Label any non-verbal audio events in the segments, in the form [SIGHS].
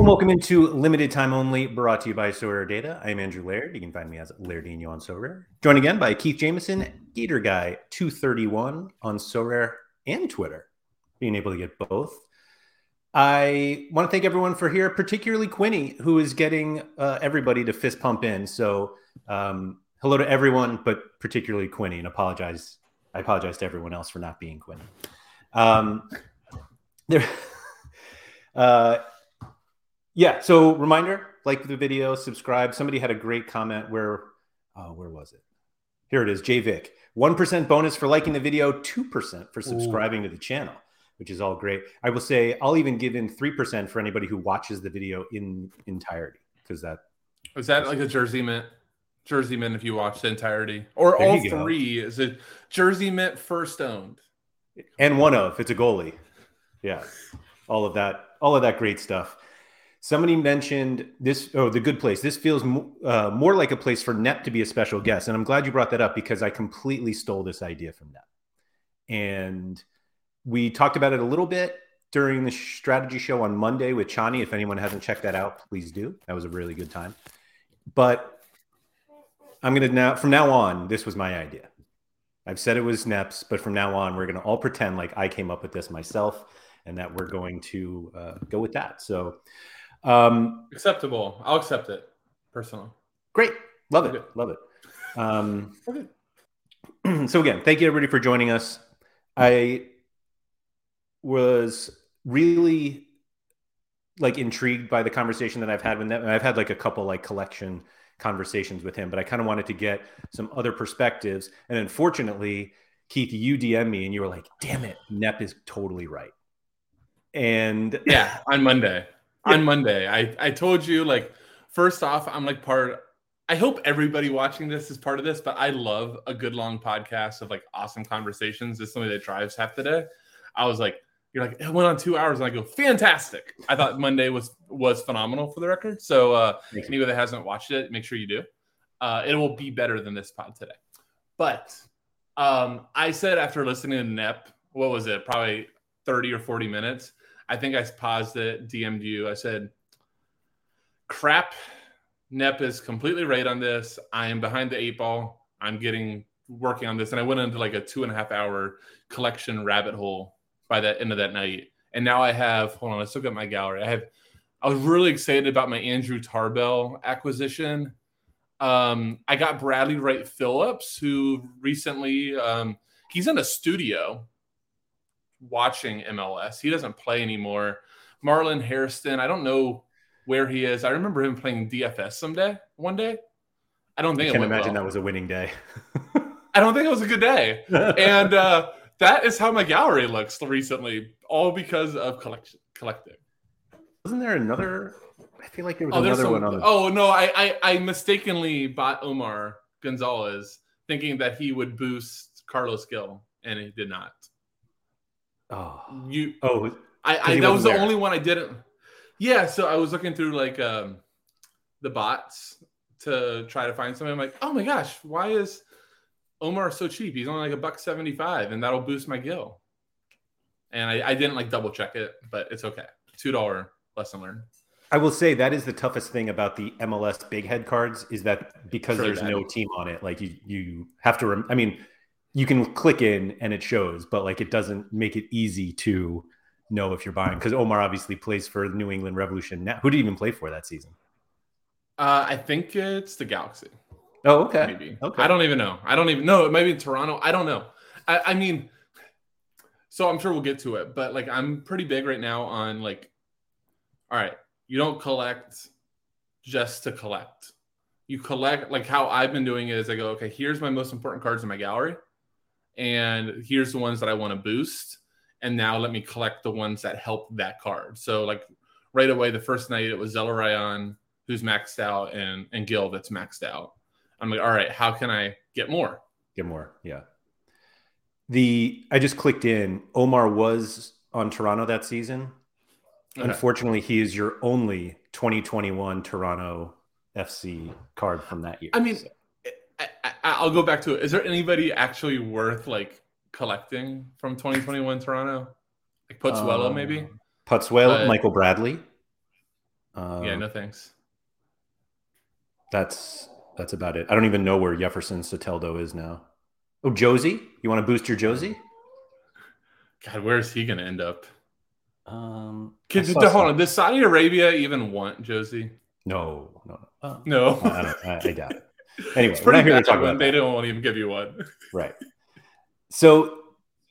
And welcome into Limited Time Only, brought to you by Sorare Data. I am Andrew Laird. You can find me as Lairdinho on Sorare. Joined again by Keith Jamison, Gator Guy 231 on Sorare and Twitter, being able to get both. I want to thank everyone for here, particularly Quinny, who is getting uh, everybody to fist pump in. So, um, hello to everyone, but particularly Quinny, and apologize. I apologize to everyone else for not being Quinny. Um, [LAUGHS] there, [LAUGHS] uh, yeah. So, reminder: like the video, subscribe. Somebody had a great comment where, uh, where was it? Here it is. J Vic, one percent bonus for liking the video, two percent for subscribing Ooh. to the channel which is all great. I will say I'll even give in three percent for anybody who watches the video in entirety because that is that like a Jersey Mint. Jersey Mint, if you watch the entirety, or there all three, is it Jersey Mint first owned, and one of it's a goalie, yeah, all of that, all of that great stuff. Somebody mentioned this. Oh, the good place. This feels uh, more like a place for Nep to be a special guest, and I'm glad you brought that up because I completely stole this idea from Nep, and we talked about it a little bit during the strategy show on Monday with Chani. If anyone hasn't checked that out, please do. That was a really good time. But I'm going to now, from now on, this was my idea. I've said it was Neps, but from now on, we're going to all pretend like I came up with this myself and that we're going to uh, go with that. So, um, acceptable. I'll accept it personally. Great. Love it. Love it. Um, [LAUGHS] [CLEARS THROAT] so, again, thank you everybody for joining us. I was really like intrigued by the conversation that I've had with them. I've had like a couple like collection conversations with him, but I kind of wanted to get some other perspectives. And unfortunately, Keith, you DM me and you were like, damn it, Nep is totally right. And yeah, on Monday. On Monday. I, I told you like first off, I'm like part I hope everybody watching this is part of this, but I love a good long podcast of like awesome conversations. It's something that drives half the day. I was like, you're like, it went on two hours, and I go, fantastic. I thought Monday was was phenomenal for the record. So uh, anybody that hasn't watched it, make sure you do. Uh, it will be better than this pod today. But um, I said after listening to Nep, what was it? Probably 30 or 40 minutes. I think I paused it, DM'd you. I said, crap. Nep is completely right on this. I am behind the eight ball. I'm getting working on this. And I went into like a two and a half hour collection rabbit hole by the end of that night. And now I have, hold on, let's look at my gallery. I have, I was really excited about my Andrew Tarbell acquisition. Um, I got Bradley Wright Phillips, who recently, um, he's in a studio watching MLS. He doesn't play anymore. Marlon Hairston, I don't know where he is. I remember him playing DFS someday, one day. I don't think I can imagine well. that was a winning day. [LAUGHS] I don't think it was a good day. [LAUGHS] and uh, that is how my gallery looks recently, all because of collection collecting. Wasn't there another? I feel like there was oh, another some, one on. The... Oh no, I, I I mistakenly bought Omar Gonzalez, thinking that he would boost Carlos Gil, and he did not. Oh, you. Oh, I, I that was there. the only one I didn't. Yeah, so I was looking through like um, the bots to try to find something. I'm like, oh my gosh, why is Omar so cheap. He's only like a buck 75, and that'll boost my Gil. And I, I didn't like double check it, but it's okay. $2 lesson learned. I will say that is the toughest thing about the MLS big head cards is that because there's no team on it, like you you have to. Rem- I mean, you can click in and it shows, but like it doesn't make it easy to know if you're buying because Omar obviously plays for the New England Revolution. Now, who did he even play for that season? Uh, I think it's the Galaxy. Oh, okay. Maybe. Okay. I don't even know. I don't even know. Maybe in Toronto. I don't know. I, I mean, so I'm sure we'll get to it, but like I'm pretty big right now on like, all right, you don't collect just to collect. You collect like how I've been doing it is I go, okay, here's my most important cards in my gallery, and here's the ones that I want to boost. And now let me collect the ones that help that card. So like right away, the first night it was Zelarayan, who's maxed out, and and Gil that's maxed out I'm like, all right, how can I get more? Get more. Yeah. The I just clicked in. Omar was on Toronto that season. Okay. Unfortunately, he is your only 2021 Toronto FC card from that year. I mean, so. I, will go back to it. Is there anybody actually worth like collecting from 2021 Toronto? Like Pozuelo, um, maybe. Pozuelo, Michael Bradley. Uh, yeah, no thanks. That's that's about it. I don't even know where Jefferson Soteldo is now. Oh, Josie, you want to boost your Josie? God, where is he going to end up? Um, hold some... on. Does Saudi Arabia even want Josie? No, no, no. Uh, no. I, I, I, doubt it. Anyway, it's pretty bad when they that. don't even give you one. [LAUGHS] Right. So,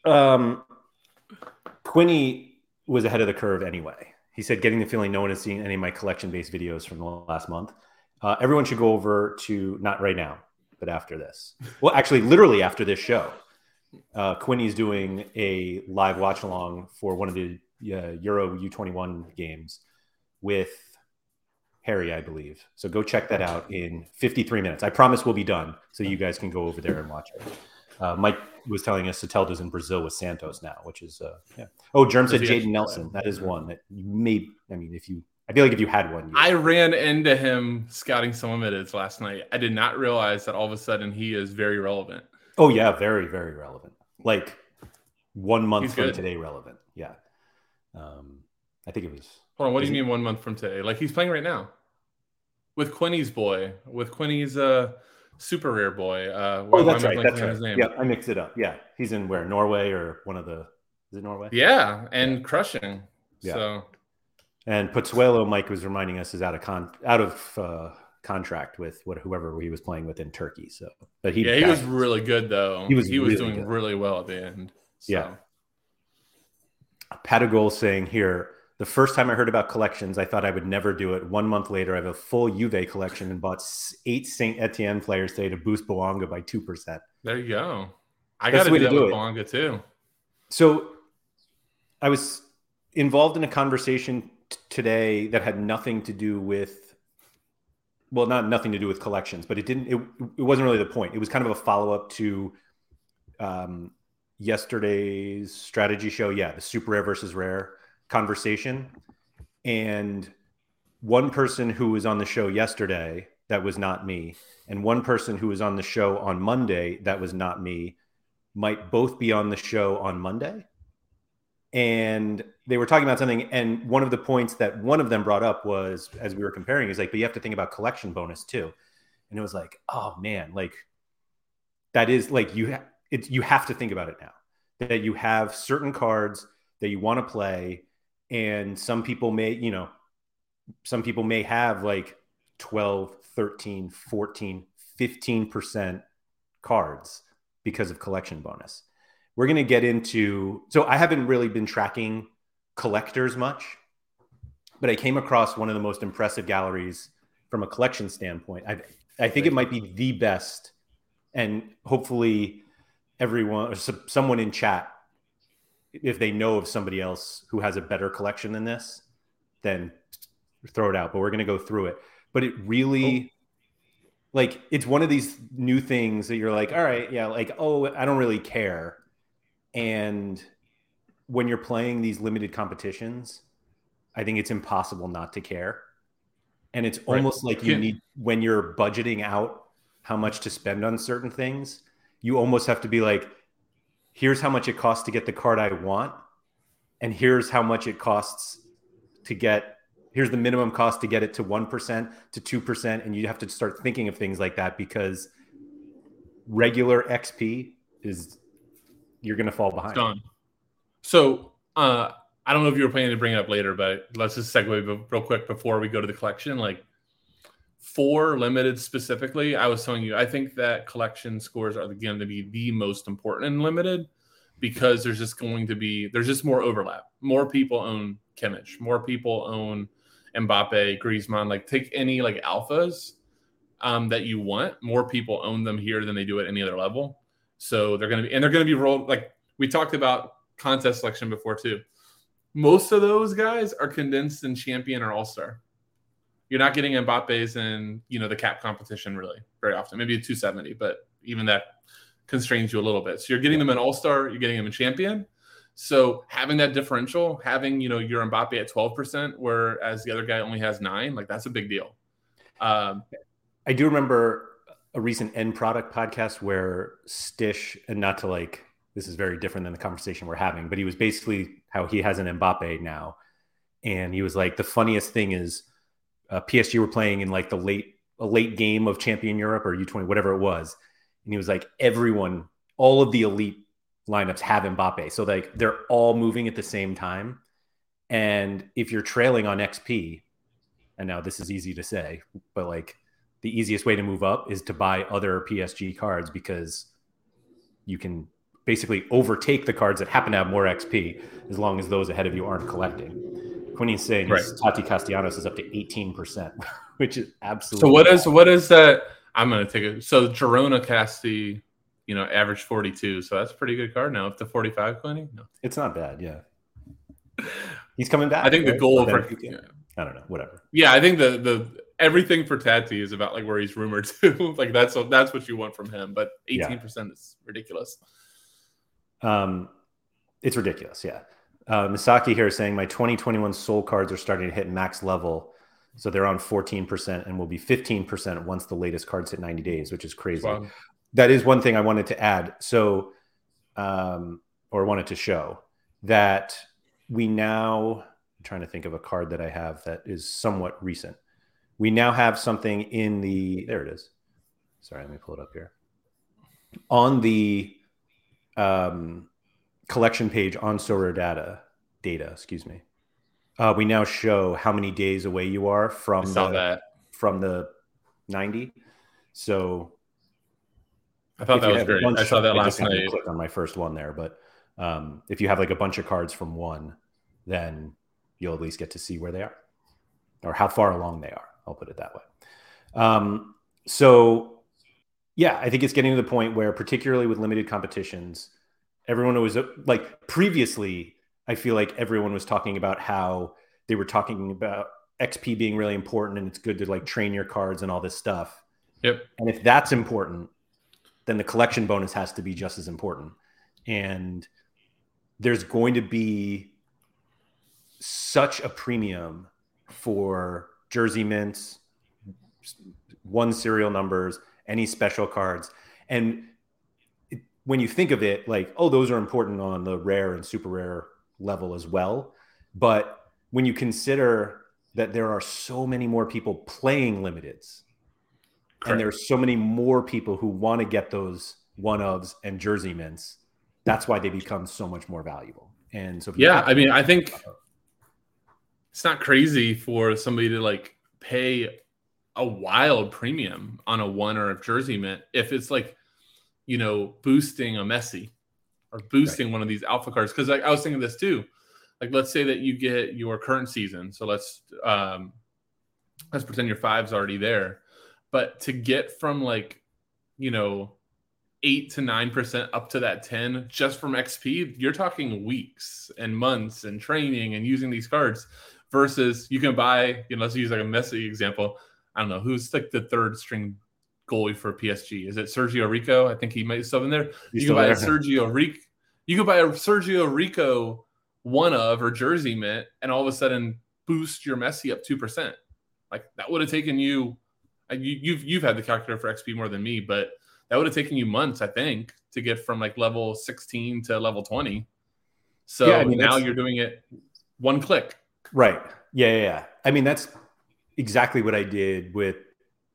um, Quinny was ahead of the curve anyway. He said, getting the feeling no one has seen any of my collection based videos from the last month. Uh, everyone should go over to, not right now, but after this. Well, actually, literally after this show. Uh, Quinny's doing a live watch along for one of the uh, Euro U21 games with Harry, I believe. So go check that out in 53 minutes. I promise we'll be done so you guys can go over there and watch it. Uh, Mike was telling us Soteldo's in Brazil with Santos now, which is uh, yeah. Oh, Germ said Jayden Nelson. That is one that you may. I mean, if you, I feel like if you had one, you I ran into him scouting some limiteds last night. I did not realize that all of a sudden he is very relevant. Oh yeah, very very relevant. Like one month He's from good. today, relevant. Yeah. Um, I think it was. Hold on. What do you mean one month from today? Like he's playing right now with Quinny's boy, with Quinny's uh super rare boy. Uh, oh, that's right. That's right. Name? Yeah, I mixed it up. Yeah, he's in where Norway or one of the. Is it Norway? Yeah, and yeah. crushing. Yeah. So. And Pozuelo, Mike was reminding us, is out of con out of uh, contract with what whoever he was playing with in Turkey. So, but he yeah, he was really good though. He was he was really doing good. really well at the end. So. Yeah. Patagol saying here, the first time I heard about collections, I thought I would never do it. One month later, I have a full Juve collection and bought eight Saint Etienne players today to boost Bouanga by two percent. There you go. I got to do that do with Bouanga too. So, I was involved in a conversation t- today that had nothing to do with, well, not nothing to do with collections, but it didn't. It, it wasn't really the point. It was kind of a follow up to um, yesterday's strategy show. Yeah, the super rare versus rare conversation. And one person who was on the show yesterday that was not me and one person who was on the show on monday that was not me might both be on the show on monday. And they were talking about something and one of the points that one of them brought up was as we were comparing is like but you have to think about collection bonus too. And it was like oh man like that is like you ha- it's you have to think about it now that you have certain cards that you want to play and some people may you know some people may have like 12 13 14 15% cards because of collection bonus. We're going to get into so i haven't really been tracking collectors much but i came across one of the most impressive galleries from a collection standpoint. I, I think it might be the best and hopefully everyone or someone in chat if they know of somebody else who has a better collection than this, then throw it out. But we're going to go through it. But it really, like, it's one of these new things that you're like, all right, yeah, like, oh, I don't really care. And when you're playing these limited competitions, I think it's impossible not to care. And it's right. almost like you yeah. need, when you're budgeting out how much to spend on certain things, you almost have to be like, here's how much it costs to get the card I want, and here's how much it costs to get here's the minimum cost to get it to 1% to 2% and you have to start thinking of things like that because regular xp is you're going to fall behind Done. so uh i don't know if you were planning to bring it up later but let's just segue real quick before we go to the collection like for limited specifically, I was telling you, I think that collection scores are going to be the most important in limited because there's just going to be there's just more overlap. More people own Kimmich, more people own Mbappe, Griezmann. Like take any like alphas um, that you want. More people own them here than they do at any other level. So they're going to be and they're going to be rolled like we talked about contest selection before too. Most of those guys are condensed in champion or all star. You're not getting Mbappe's in you know the cap competition really very often. Maybe a 270, but even that constrains you a little bit. So you're getting them an All Star, you're getting them a Champion. So having that differential, having you know your Mbappe at 12 percent, whereas the other guy only has nine, like that's a big deal. Um, I do remember a recent end product podcast where Stish, and not to like this is very different than the conversation we're having, but he was basically how he has an Mbappe now, and he was like the funniest thing is uh, PSG were playing in like the late a late game of Champion Europe or U20, whatever it was, and he was like, everyone, all of the elite lineups have Mbappe, so like they're all moving at the same time, and if you're trailing on XP, and now this is easy to say, but like the easiest way to move up is to buy other PSG cards because you can basically overtake the cards that happen to have more XP as long as those ahead of you aren't collecting. Quinny's saying right. Tati Castellanos is up to 18%, [LAUGHS] which is absolutely. So what is what is that? I'm going to take it. So Girona Casti, you know, average 42. So that's a pretty good card now. Up to 45, Quinny? No. It's not bad. Yeah. He's coming back. I think right? the goal for. I don't know. Whatever. Yeah, I think the the everything for Tati is about like where he's rumored to. [LAUGHS] like that's that's what you want from him. But 18% yeah. is ridiculous. Um, it's ridiculous. Yeah. Uh, Misaki here is saying my 2021 soul cards are starting to hit max level. So they're on 14% and will be 15% once the latest cards hit 90 days, which is crazy. Wow. That is one thing I wanted to add. So, um, or wanted to show that we now, I'm trying to think of a card that I have that is somewhat recent. We now have something in the, there it is. Sorry, let me pull it up here. On the um, collection page on Sorare data data, excuse me. Uh, we now show how many days away you are from the, that. from the 90. So I thought that was great. I saw that last night. Click on my first one there, but um, if you have like a bunch of cards from one, then you'll at least get to see where they are or how far along they are. I'll put it that way. Um, so yeah, I think it's getting to the point where, particularly with limited competitions, everyone was like previously. I feel like everyone was talking about how they were talking about XP being really important and it's good to like train your cards and all this stuff. Yep. And if that's important, then the collection bonus has to be just as important. And there's going to be such a premium for jersey mints, one serial numbers, any special cards. And when you think of it, like, oh, those are important on the rare and super rare level as well. But when you consider that there are so many more people playing limiteds, Correct. and there's so many more people who want to get those one ofs and jersey mints, that's why they become so much more valuable. And so, yeah, I mean, I think uh, it's not crazy for somebody to like pay a wild premium on a one or a jersey mint if it's like, you know, boosting a Messi or boosting right. one of these alpha cards. Because like, I was thinking this too. Like, let's say that you get your current season. So let's um, let's pretend your five's already there. But to get from like, you know, eight to nine percent up to that 10 just from XP, you're talking weeks and months and training and using these cards versus you can buy, you know, let's use like a Messi example. I don't know who's like the third string goalie for PSG. Is it Sergio Rico? I think he might still in there. He's you can buy there. a Sergio Rico. You can buy a Sergio Rico one of or jersey mint, and all of a sudden boost your Messi up two percent. Like that would have taken you. Uh, you, you've you've had the calculator for XP more than me, but that would have taken you months, I think, to get from like level 16 to level 20. So yeah, I mean, now you're doing it one click. Right. Yeah, yeah, yeah. I mean, that's exactly what I did with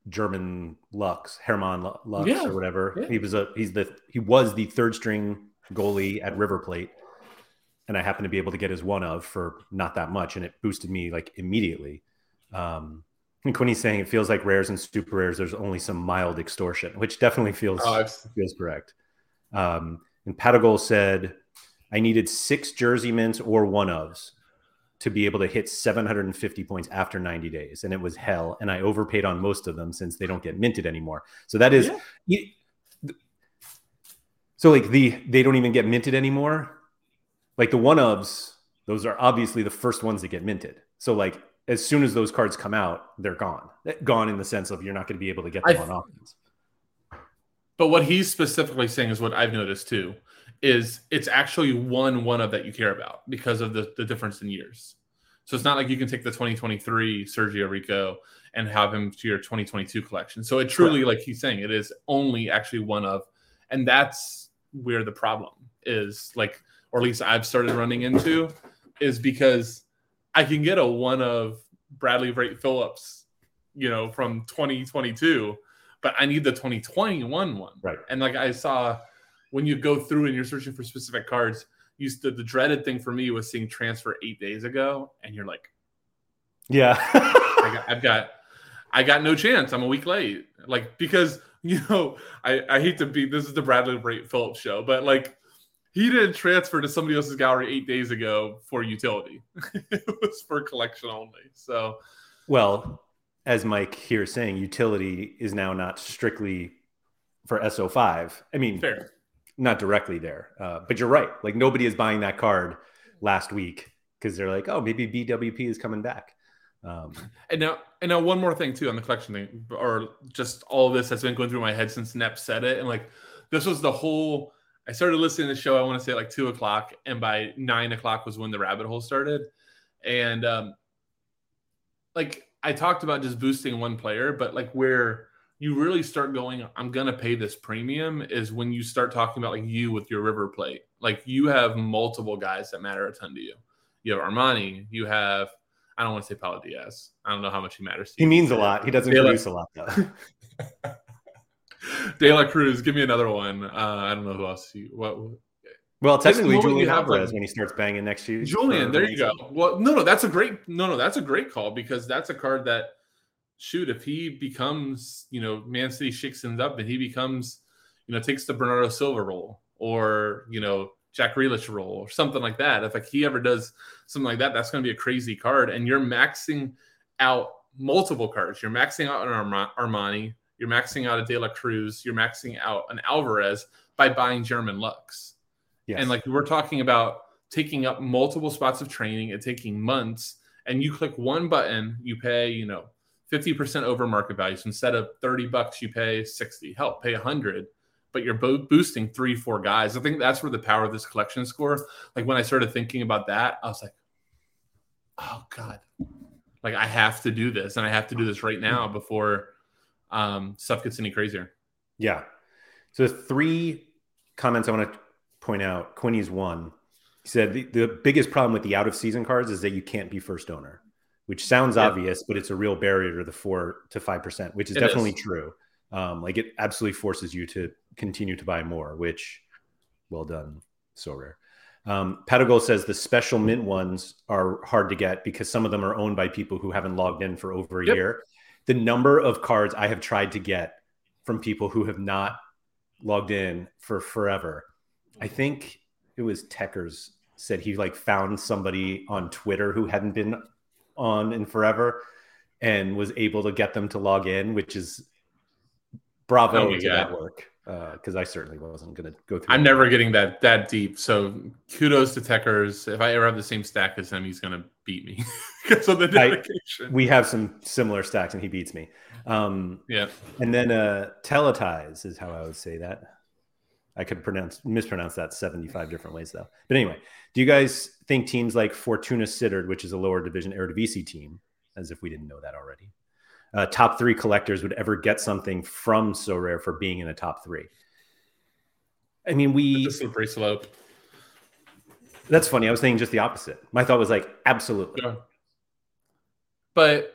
German Lux, Hermann Lux yeah. or whatever. Yeah. He was a he's the he was the third string goalie at River Plate. And I happened to be able to get his one of for not that much, and it boosted me like immediately. Um, and Quinny's saying it feels like rares and super rares. There's only some mild extortion, which definitely feels oh, feels correct. Um, and Patagol said, I needed six jersey mints or one ofs to be able to hit 750 points after 90 days and it was hell and i overpaid on most of them since they don't get minted anymore. So that oh, is yeah. so like the they don't even get minted anymore? Like the one ofs those are obviously the first ones that get minted. So like as soon as those cards come out they're gone. Eh, gone in the sense of you're not going to be able to get them I, on offense. But what he's specifically saying is what i've noticed too is it's actually one one of that you care about because of the, the difference in years. So it's not like you can take the 2023 Sergio Rico and have him to your 2022 collection. So it truly, like he's saying, it is only actually one of, and that's where the problem is. Like, or at least I've started running into, is because I can get a one of Bradley Wright Phillips you know, from 2022, but I need the 2021 one. Right. And like I saw when you go through and you're searching for specific cards, used to the dreaded thing for me was seeing transfer eight days ago, and you're like, yeah, I got, I've got, I got no chance. I'm a week late. Like because you know, I I hate to be this is the Bradley Wright Phillips show, but like he didn't transfer to somebody else's gallery eight days ago for utility. [LAUGHS] it was for collection only. So, well, as Mike here is saying, utility is now not strictly for SO5. I mean, fair not directly there. Uh, but you're right. Like nobody is buying that card last week because they're like, oh, maybe BWP is coming back. Um, and now, and now, one more thing too on the collection thing, or just all this has been going through my head since Nep said it, and like this was the whole. I started listening to the show. I want to say like two o'clock, and by nine o'clock was when the rabbit hole started, and um, like I talked about just boosting one player, but like where you really start going, I'm gonna pay this premium is when you start talking about like you with your river plate. Like you have multiple guys that matter a ton to you. You have Armani, you have I don't want to say Paulo Diaz. I don't know how much he matters to He means a lot. He doesn't De produce a lot though. [LAUGHS] De La Cruz, give me another one. Uh, I don't know who else. You, what, what well, technically, Julian Alvarez like, when he starts banging next to you. Julian, there you go. Well, no, no, that's a great, no, no, that's a great call because that's a card that shoot, if he becomes, you know, Man City shakes things up and he becomes, you know, takes the Bernardo Silva role or, you know, Jack Grealish role or something like that. If like he ever does something like that, that's going to be a crazy card. And you're maxing out multiple cards. You're maxing out an Armani. You're maxing out a De La Cruz. You're maxing out an Alvarez by buying German Lux. Yes. And like we're talking about taking up multiple spots of training and taking months. And you click one button, you pay, you know, 50% over market value. So instead of 30 bucks, you pay 60. Help, pay 100, but you're both boosting three, four guys. I think that's where the power of this collection score. Like when I started thinking about that, I was like, oh God, like I have to do this and I have to do this right now before um, stuff gets any crazier. Yeah. So three comments I want to point out. Quinny's one. He said the, the biggest problem with the out of season cards is that you can't be first owner which sounds yeah. obvious, but it's a real barrier to the four to five percent, which is it definitely is. true. Um, like it absolutely forces you to continue to buy more, which well done, Sorare. Um, Patagol says the special mint ones are hard to get because some of them are owned by people who haven't logged in for over a yep. year. The number of cards I have tried to get from people who have not logged in for forever. I think it was Techers said he like found somebody on Twitter who hadn't been on in forever and was able to get them to log in, which is bravo oh to God. that work because uh, I certainly wasn't going to go through. I'm never getting that that deep. So kudos to Techers. If I ever have the same stack as him, he's going to beat me [LAUGHS] because of the dedication. I, we have some similar stacks, and he beats me. Um, yeah. And then uh, teletize is how I would say that. I could pronounce mispronounce that 75 different ways though. But anyway, do you guys think teams like Fortuna Sittard, which is a lower division Eredivisie team, as if we didn't know that already, uh, top three collectors would ever get something from Sorare for being in the top three? I mean, we slippery slope. That's funny. I was thinking just the opposite. My thought was like, absolutely. Yeah. But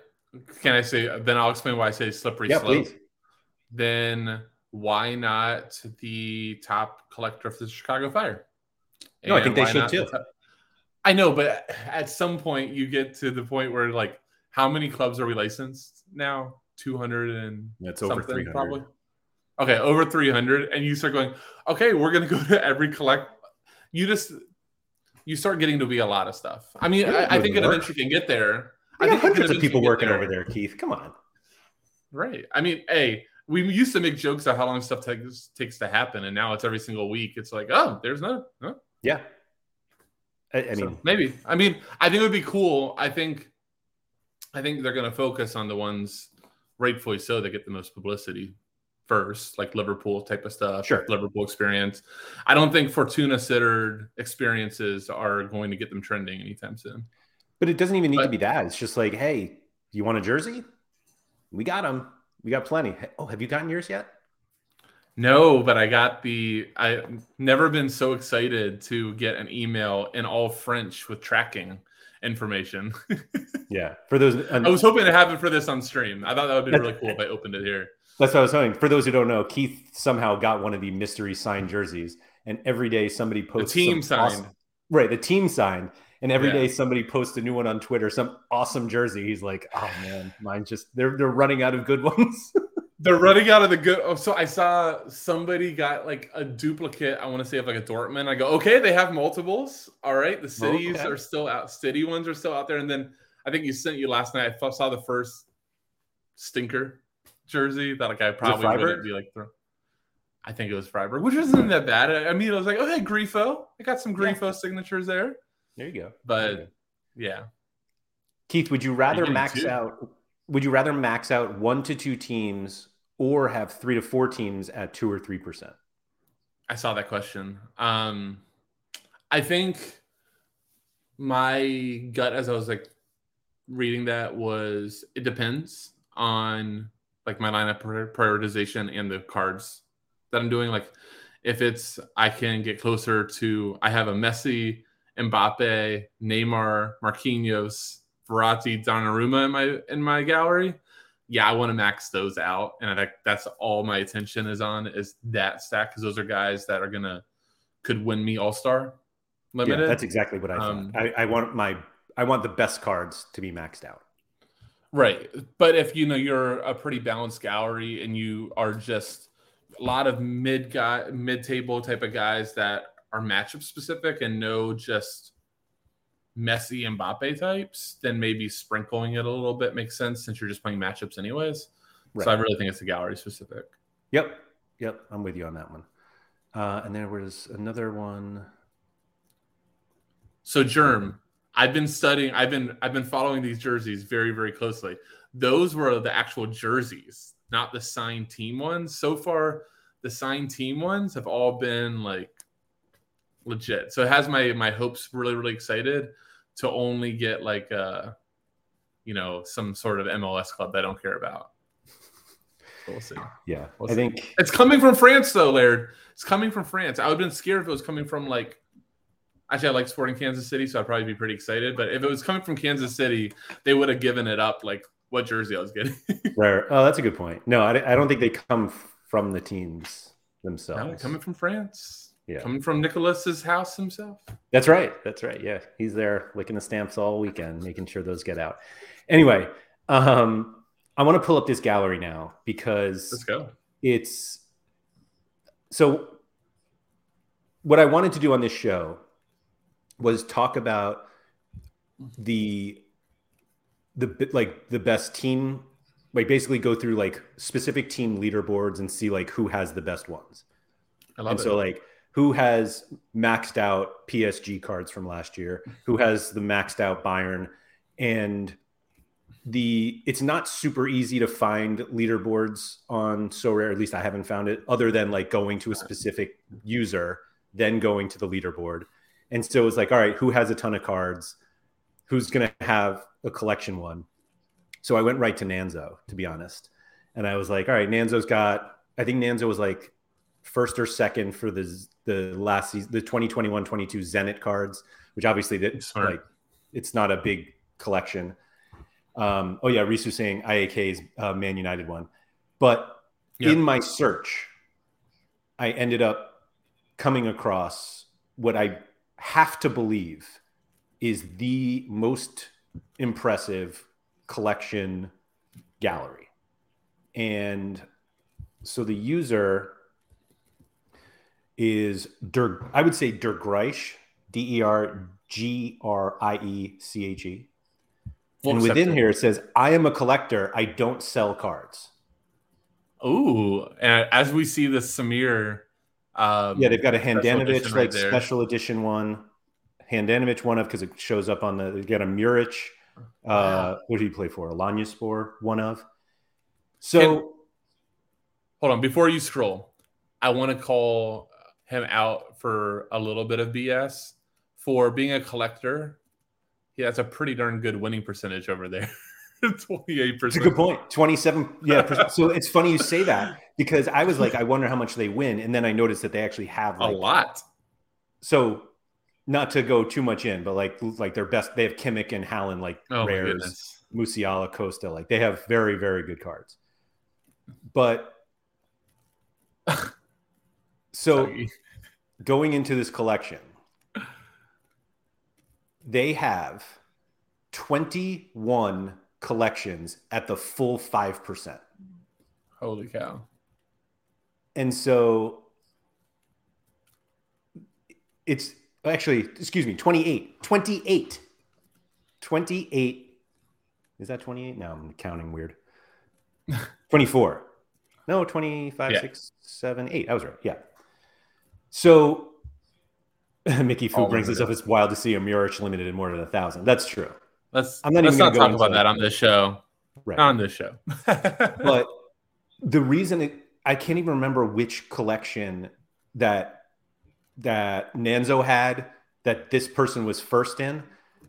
can I say? Then I'll explain why I say slippery yeah, slope. Please. Then why not the top collector of the Chicago Fire? No, I think they should too. The I know, but at some point you get to the point where like, how many clubs are we licensed now? Two hundred and that's over three hundred, probably. Okay, over three hundred, and you start going, okay, we're gonna [LAUGHS] go to every collect. You just you start getting to be a lot of stuff. I mean, I, I think it eventually can get there. I think hundreds of people working there. over there, Keith. Come on. Right. I mean, hey, we used to make jokes of how long stuff takes takes to happen, and now it's every single week. It's like, oh, there's no, no. yeah. I, I mean, so maybe. I mean, I think it would be cool. I think, I think they're going to focus on the ones, rightfully so, that get the most publicity first, like Liverpool type of stuff. Sure. Liverpool experience. I don't think Fortuna Sittard experiences are going to get them trending anytime soon. But it doesn't even need but, to be that. It's just like, hey, you want a jersey? We got them. We got plenty. Oh, have you gotten yours yet? No, but I got the. I've never been so excited to get an email in all French with tracking, information. [LAUGHS] yeah, for those, I was hoping to have it for this on stream. I thought that would be really cool if I opened it here. That's what I was saying. For those who don't know, Keith somehow got one of the mystery signed jerseys, and every day somebody posts the team signed. Awesome, right, the team signed, and every yeah. day somebody posts a new one on Twitter, some awesome jersey. He's like, "Oh man, mine's just they're they're running out of good [LAUGHS] ones." They're running out of the good. Oh, so I saw somebody got like a duplicate. I want to say of like a Dortmund. I go, okay, they have multiples. All right, the cities okay. are still out. City ones are still out there, and then I think you sent you last night. I saw the first stinker jersey that like I probably wouldn't be like. I think it was Freiburg, which wasn't that bad. I mean, I was like, oh, hey, Grifo. I got some Grifo yeah. signatures there. There you go. But you yeah. Keith, would you rather max two. out? Would you rather max out one to two teams or have three to four teams at two or three percent? I saw that question. Um, I think my gut as I was like reading that was it depends on like my lineup prioritization and the cards that I'm doing. Like if it's I can get closer to I have a Messi, Mbappe, Neymar, Marquinhos, Verratti, Donnarumma in my in my gallery. Yeah, I want to max those out, and I think that's all my attention is on is that stack because those are guys that are gonna could win me All Star limited. Yeah, that's exactly what I um. I, I want my I want the best cards to be maxed out. Right. But if you know you're a pretty balanced gallery and you are just a lot of mid guy mid table type of guys that are matchup specific and no just Messi Mbappe types, then maybe sprinkling it a little bit makes sense since you're just playing matchups anyways. Right. So I really think it's a gallery specific. Yep. Yep. I'm with you on that one. Uh, and there was another one. So Germ, I've been studying. I've been I've been following these jerseys very very closely. Those were the actual jerseys, not the signed team ones. So far, the signed team ones have all been like legit. So it has my my hopes really really excited to only get like uh you know some sort of MLS club that I don't care about. So we'll see. Yeah, we'll I think it's coming from France though, Laird. It's coming from France. I would have been scared if it was coming from like Actually, I like Sporting Kansas City, so I'd probably be pretty excited. But if it was coming from Kansas City, they would have given it up like what jersey I was getting. [LAUGHS] Rare. Oh, that's a good point. No, I, I don't think they come from the teams themselves. No, coming from France. Yeah. Coming from Nicholas's house himself. That's right. That's right. Yeah. He's there licking the stamps all weekend, making sure those get out. Anyway, um, I want to pull up this gallery now because let's go. It's so what I wanted to do on this show was talk about the the like the best team like basically go through like specific team leaderboards and see like who has the best ones. I love and it. so like who has maxed out PSG cards from last year, who has the maxed out Bayern and the it's not super easy to find leaderboards on Sorare at least I haven't found it other than like going to a specific user then going to the leaderboard and so it was like, all right, who has a ton of cards? Who's going to have a collection one? So I went right to Nanzo, to be honest. And I was like, all right, Nanzo's got, I think Nanzo was like first or second for the the last season, the 2021 22 Zenit cards, which obviously that's like, it's not a big collection. Um, oh yeah, Risu saying IAK's uh, Man United one. But yep. in my search, I ended up coming across what I have to believe is the most impressive collection gallery. And so the user is Der, I would say Der Greisch, D E R G R I E C H E. And within here it says, I am a collector. I don't sell cards. Ooh, and as we see the Samir um, yeah, they've got a Handanovic like right special edition one. Handanovic one of because it shows up on the. They got a Muric. Uh, what did he play for? Alanyaspor one of. So, and, hold on before you scroll. I want to call him out for a little bit of BS for being a collector. He has a pretty darn good winning percentage over there. [LAUGHS] 28%. It's a good point. 27. Yeah. [LAUGHS] so it's funny you say that because I was like, I wonder how much they win. And then I noticed that they actually have like, a lot. So not to go too much in, but like like their best, they have Kimmich and Haaland like Oh rares. Musiala, Costa, like they have very very good cards. But [LAUGHS] so Sorry. going into this collection, they have 21 collections at the full 5%. Holy cow. And so it's actually, excuse me, 28. 28. 28. Is that 28? No, I'm counting weird. [LAUGHS] 24. No, 25, Yeah. 6, 7, 8. I was right. Yeah. So [LAUGHS] Mickey Fu All brings over this up. It's wild to see a Muric limited in more than a thousand. That's true. Let's I'm not let's even not gonna talk about into that on this show. Right. Not on this show. [LAUGHS] but the reason it, I can't even remember which collection that that Nanzo had that this person was first in.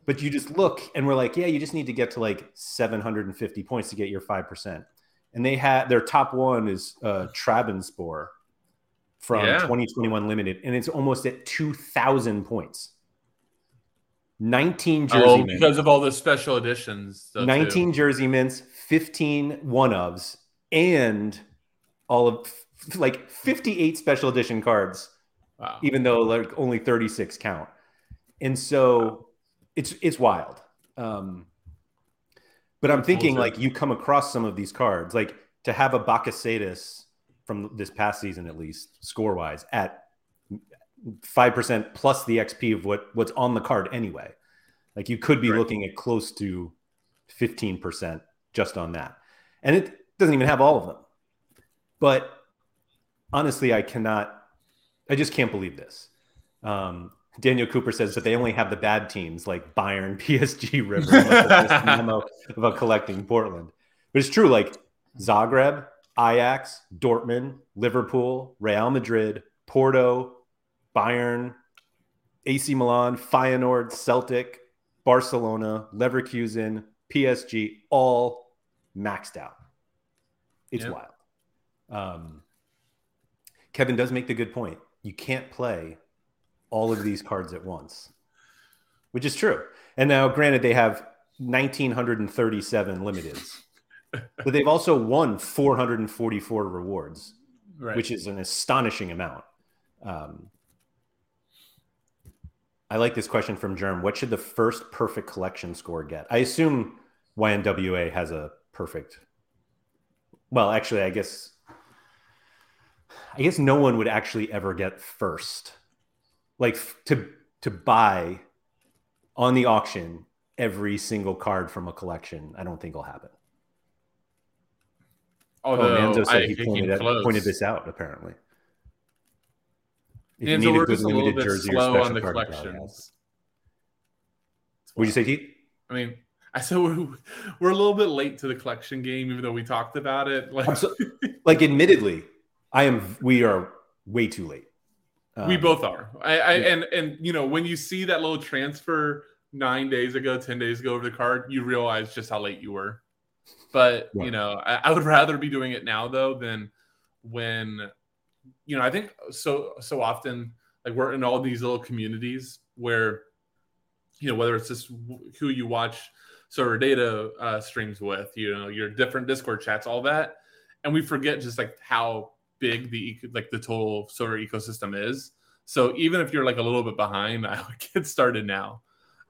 But you just look and we're like, yeah, you just need to get to like 750 points to get your 5%. And they had their top one is uh Trabzonspor from Yeah. 2021 limited, and it's almost at 2,000 points. 19 jersey oh, mints. because of all the special editions. though, too. 19 jersey mints, 15 one ofs, and all of like 58 special edition cards, Wow. even though like only 36 count. And so it's it's wild. Um, but I'm thinking like you come across some of these cards, like to have a Bakasetas from this past season at least, score wise, at five percent plus the XP of what what's on the card anyway. Like you could be Right. looking at close to 15% just on that. And it doesn't even have all of them. But honestly, I cannot, I just can't believe this. Um, Daniel Cooper says that they only have the bad teams like Bayern, [LAUGHS] PSG, River, memo [LAUGHS] about collecting Portland. But it's true, like Zagreb, Ajax, Dortmund, Liverpool, Real Madrid, Porto, Bayern, AC Milan, Feyenoord, Celtic, Barcelona, Leverkusen, PSG, all maxed out. It's Yeah. wild. Um, Kevin does make the good point. You can't play all of these cards at once, which is true. And now, granted, they have 1,937 limiteds, but they've also won 444 rewards, Right. which is an astonishing amount. Um, I like this question from Germ. What should the first perfect collection score get? I assume YNWA has a perfect. Well, actually, I guess. I guess no one would actually ever get first, like to to buy on the auction every single card from a collection. I don't think will happen. Oh, Although Manzo said I he pointed, pointed this out. Apparently, if you Manzo, we're good just a little limited bit jersey or slow special on the card, you probably have collections. Would you say, Keith? I mean, I said we're, we're a little bit late to the collection game, even though we talked about it. Like so- Like, admittedly, I am. We are way too late. we Um, both are. I, I yeah. and and you know when you see that little transfer nine days ago, ten days ago over the card, you realize just how late you were. But Yeah. you know, I, I would rather be doing it now though than when you know. I think so so often like we're in all these little communities where you know whether it's just who you watch Sorare Data uh, streams with, you know, your different Discord chats, all that, and we forget just like how big the like the total Sorare ecosystem is. So even if you're like a little bit behind, [LAUGHS] I would get started now.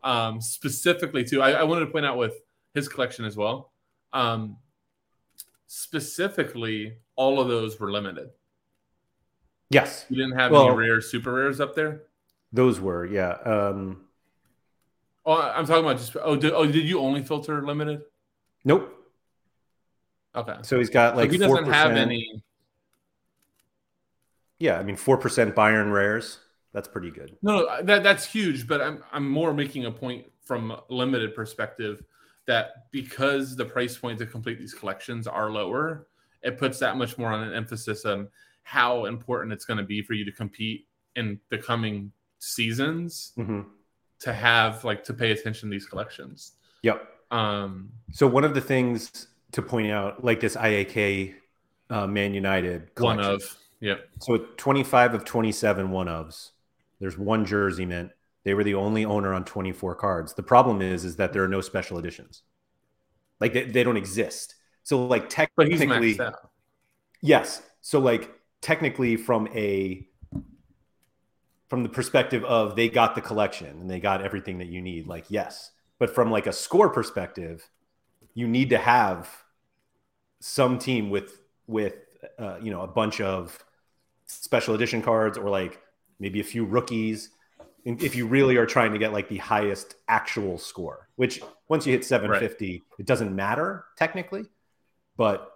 Um, specifically, too, I, I wanted to point out with his collection as well. Um, specifically, all of those were limited. Yes, You didn't have Well- any rare super rares up there. those were. Yeah. Um, Oh, I'm talking about just. Oh, did, oh, did you only filter limited? nope. Okay. So he's got Like like he doesn't have percent. any. Yeah, I mean four percent Bayern rares. That's pretty good. No, no, that that's huge. But I'm I'm more making a point from a limited perspective that because the price point to complete these collections are lower, it puts that much more on an emphasis on how important it's going to be for you to compete in the coming seasons hmm to have like to pay attention to these collections. Yep. Um, So one of the things to point out, like this IAK uh, Man United one of yep. So 25 of 27 one ofs. There's one jersey mint. They were the only owner on 24 cards. The problem is, is that there are no special editions. Like they, they don't exist. So like technically, yes. So like technically, from a from the perspective of they got the collection and they got everything that you need, like yes. But from like a score perspective, you need to have some team with with uh, you know a bunch of special edition cards or like maybe a few rookies if you really are trying to get like the highest actual score which once you hit 750 right. it doesn't matter technically but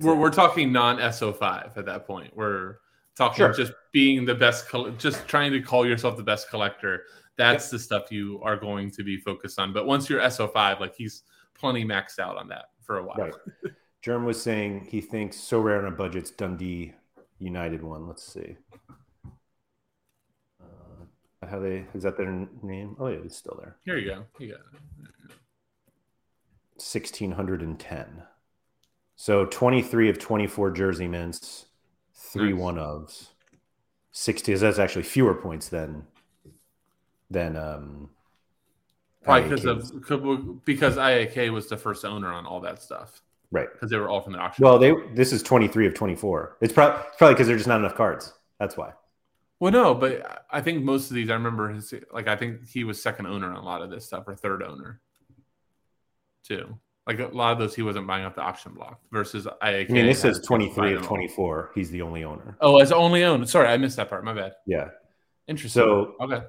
we're, we're talking non so5 at that point we're talking sure. just being the best just trying to call yourself the best collector that's yep. the stuff you are going to be focused on but once you're so5 like he's plenty maxed out on that for a while right. Germ was saying he thinks Sorare on a budget's Dundee United one. Let's see. How they is that their name? Oh yeah, it's still there. Here you go. You got it. Sixteen hundred and ten. So twenty three of twenty four jersey mints, three nice. one ofs, sixty. That's actually fewer points than than um. Probably because of because IAK was the first owner on all that stuff. Right. Because they were all from the auction. Well, they this is 23 of 24. It's, pro- it's probably because there's just not enough cards. That's why. Well, no, but I think most of these, I remember his, like, I think he was second owner on a lot of this stuff or third owner too. Like a lot of those, he wasn't buying up the auction block versus IAK. I mean, this says 23 of 24. He's the only owner. Oh, as only owner. Sorry, I missed that part. My bad. Yeah. Interesting. So, okay.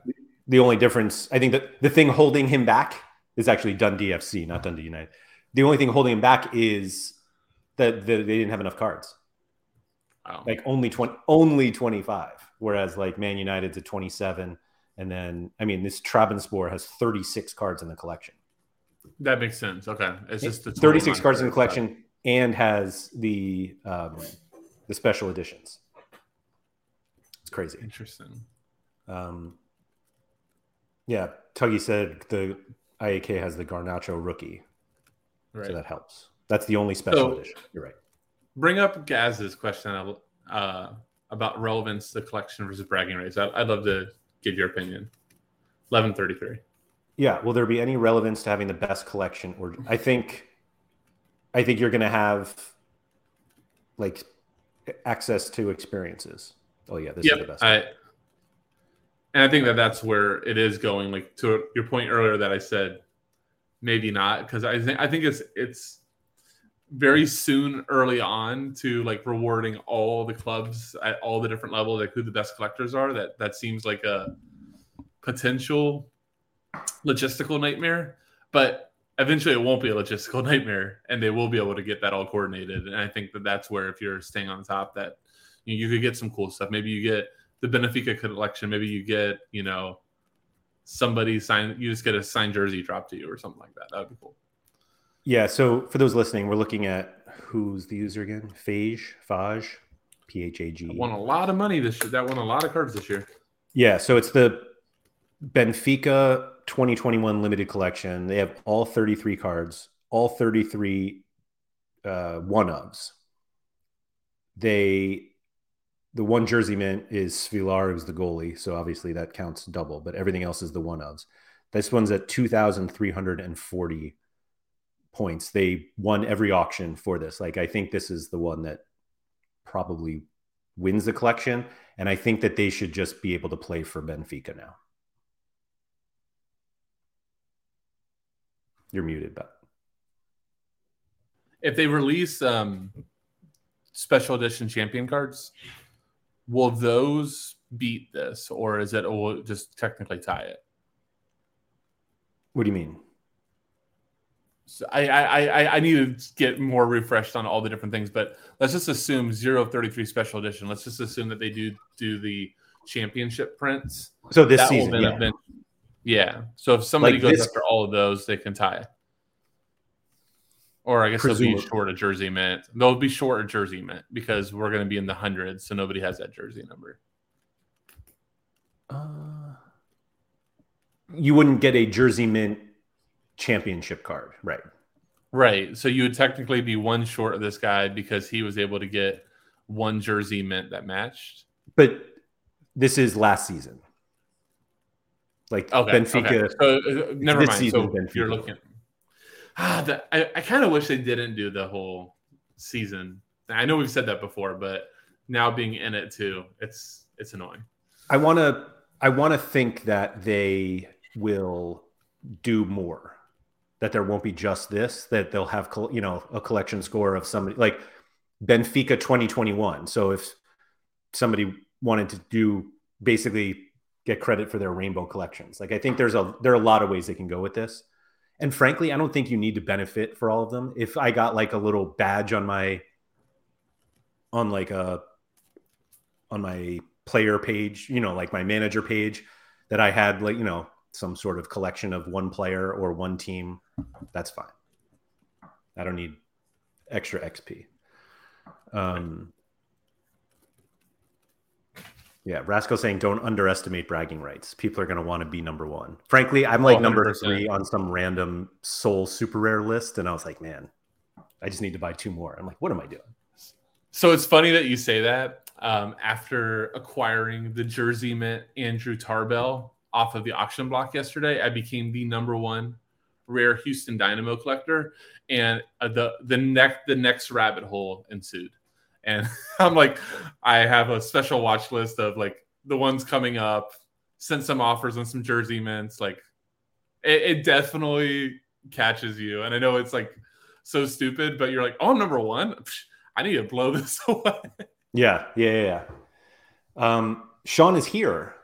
The only difference, I think that the thing holding him back is actually Dundee FC, not Dundee United. The only thing holding him back is that, they didn't have enough cards. Oh. Like only 20, only 25. Whereas like Man United's at 27. And then, I mean, this Trabzonspor has 36 cards in the collection. That makes sense. Okay. It's just the 36 cards in the collection and has the, um, the special editions. It's crazy. Interesting. Um, yeah. Tuggy said the IAK has the Garnacho rookie. Right. So that helps. That's the only special so, edition. You're right. Bring up Gaz's question uh, about relevance to collection versus bragging rights. I, would love to get your opinion. Eleven thirty-three. Yeah. Will there be any relevance to having the best collection? Or I think, I think you're going to have like access to experiences. Oh yeah, this yep, is the best. I, and I think that that's where it is going. Like to your point earlier that I said, maybe not because I think I think it's it's very soon early on to like rewarding all the clubs at all the different levels like who the best collectors are that that seems like a potential logistical nightmare. But eventually it won't be a logistical [LAUGHS] nightmare and they will be able to get that all coordinated. And i think that that's where if you're staying on top that you, you could get some cool stuff. Maybe you get the benfica collection. Maybe you get you know somebody sign you just get a signed jersey dropped to you or something like that. That would be cool yeah. So for those listening, we're looking at who's the user again? Phage, Phage, P H A G. Won a lot of money this year. That won a lot of cards this year. Yeah. So it's the Benfica 2021 limited collection. They have all 33 cards, all 33 uh, one ofs. They the one jersey mint is Svilar, who's the goalie, so obviously that counts double, but everything else is the one ofs. This one's at 2,340 points. They won every auction for this. Like I think this is the one that probably wins the collection, and I think that they should just be able to play for Benfica now. You're muted, but if they release um, special edition champion cards, will those beat this, or is it will just technically tie it? What do you mean? So I, I, I, I need to get more refreshed on all the different things, but let's just assume 033 special edition. Let's just assume that they do do the championship prints. So this that season, yeah. Been, yeah. So if somebody like goes this, after all of those, they can tie. Or I guess they'll be short a jersey mint. They'll be short a jersey mint because we're going to be in the hundreds, so nobody has that jersey number. Uh, you wouldn't get a jersey mint championship card, right? Right. So you would technically be one short of this guy because he was able to get one jersey mint that matched. But this is last season. Like okay, Benfica. Okay. So, uh, never mind. So Benfica. you're looking. Ah, the, I, I kind of wish they didn't do the whole season. I know we've said that before, but now being in it too, it's it's annoying. I want to I want to think that they will do more. That there won't be just this. That they'll have you know a collection score of somebody like Benfica 2021. So if somebody wanted to do basically get credit for their rainbow collections, like I think there's a there are a lot of ways they can go with this. And frankly, I don't think you need to benefit for all of them. If I got like a little badge on my on like a on my player page, you know, like my manager page that I had like, you know, some sort of collection of one player or one team, that's fine. I don't need extra XP. Um, yeah, Rascal saying don't underestimate bragging rights. People are going to want to be number one. Frankly, I'm like oh, number three on some random soul super rare list, and I was like, man, I just need to buy two more. I'm like, what am I doing? So it's funny that you say that. Um, after acquiring the jersey mint Andrew Tarbell off of the auction block yesterday, I became the number one rare Houston Dynamo collector, and uh, the the next the next rabbit hole ensued and [LAUGHS] I'm like, I have a special watch list of like the ones coming up. Sent some offers on some jersey mints. Like, it, it definitely catches you, and I know it's like so stupid, but you're like, oh, number one, I need to blow [LAUGHS] this away. Yeah, yeah, yeah. Um, Sean is here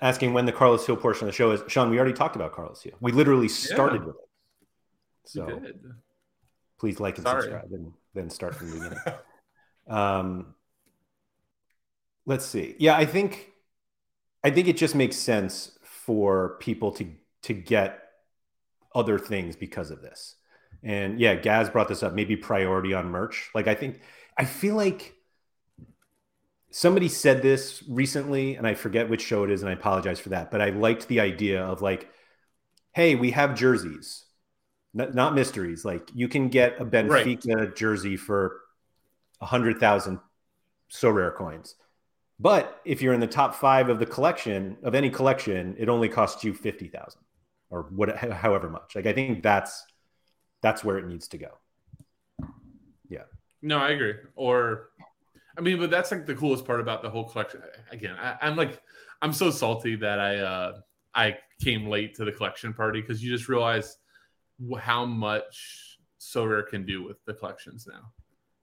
asking when the Carlos Gil portion of the show is. Sean, we already talked about Carlos Gil. We literally started yeah. with it. So please like and Sorry. subscribe and then start from the beginning. [LAUGHS] Um, let's see. Yeah, I think I think it just makes sense for people to to get other things because of this. And yeah, Gaz brought this up. Maybe priority on merch. Like I think I feel like somebody said this recently, and I forget which show it is, and I apologize for that. But I liked the idea of like, hey, we have jerseys, not, not mysteries. Like you can get a Benfica right. jersey for 100,000 Sorare coins. But if you're in the top five of the collection of any collection, it only costs you 50,000 or what, however much. Like, I think that's, that's where it needs to go. Yeah. No, I agree. Or, I mean, but that's like the coolest part about the whole collection. Again, I, I'm like, I'm so salty that I, uh, I came late to the collection party because you just realize how much Sorare can do with the collections now.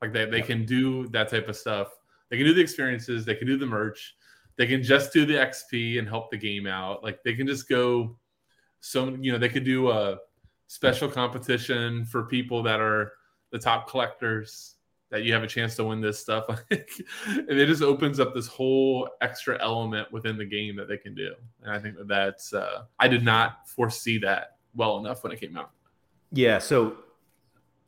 Like they, they yeah. can do that type of stuff. They can do the experiences, they can do the merch, they can just do the XP and help the game out. Like they can just go so you know, they could do a special competition for people that are the top collectors that you have a chance to win this stuff. [LAUGHS] and it just opens up this whole extra element within the game that they can do. And I think that that's uh, I did not foresee that well enough when it came out. Yeah, so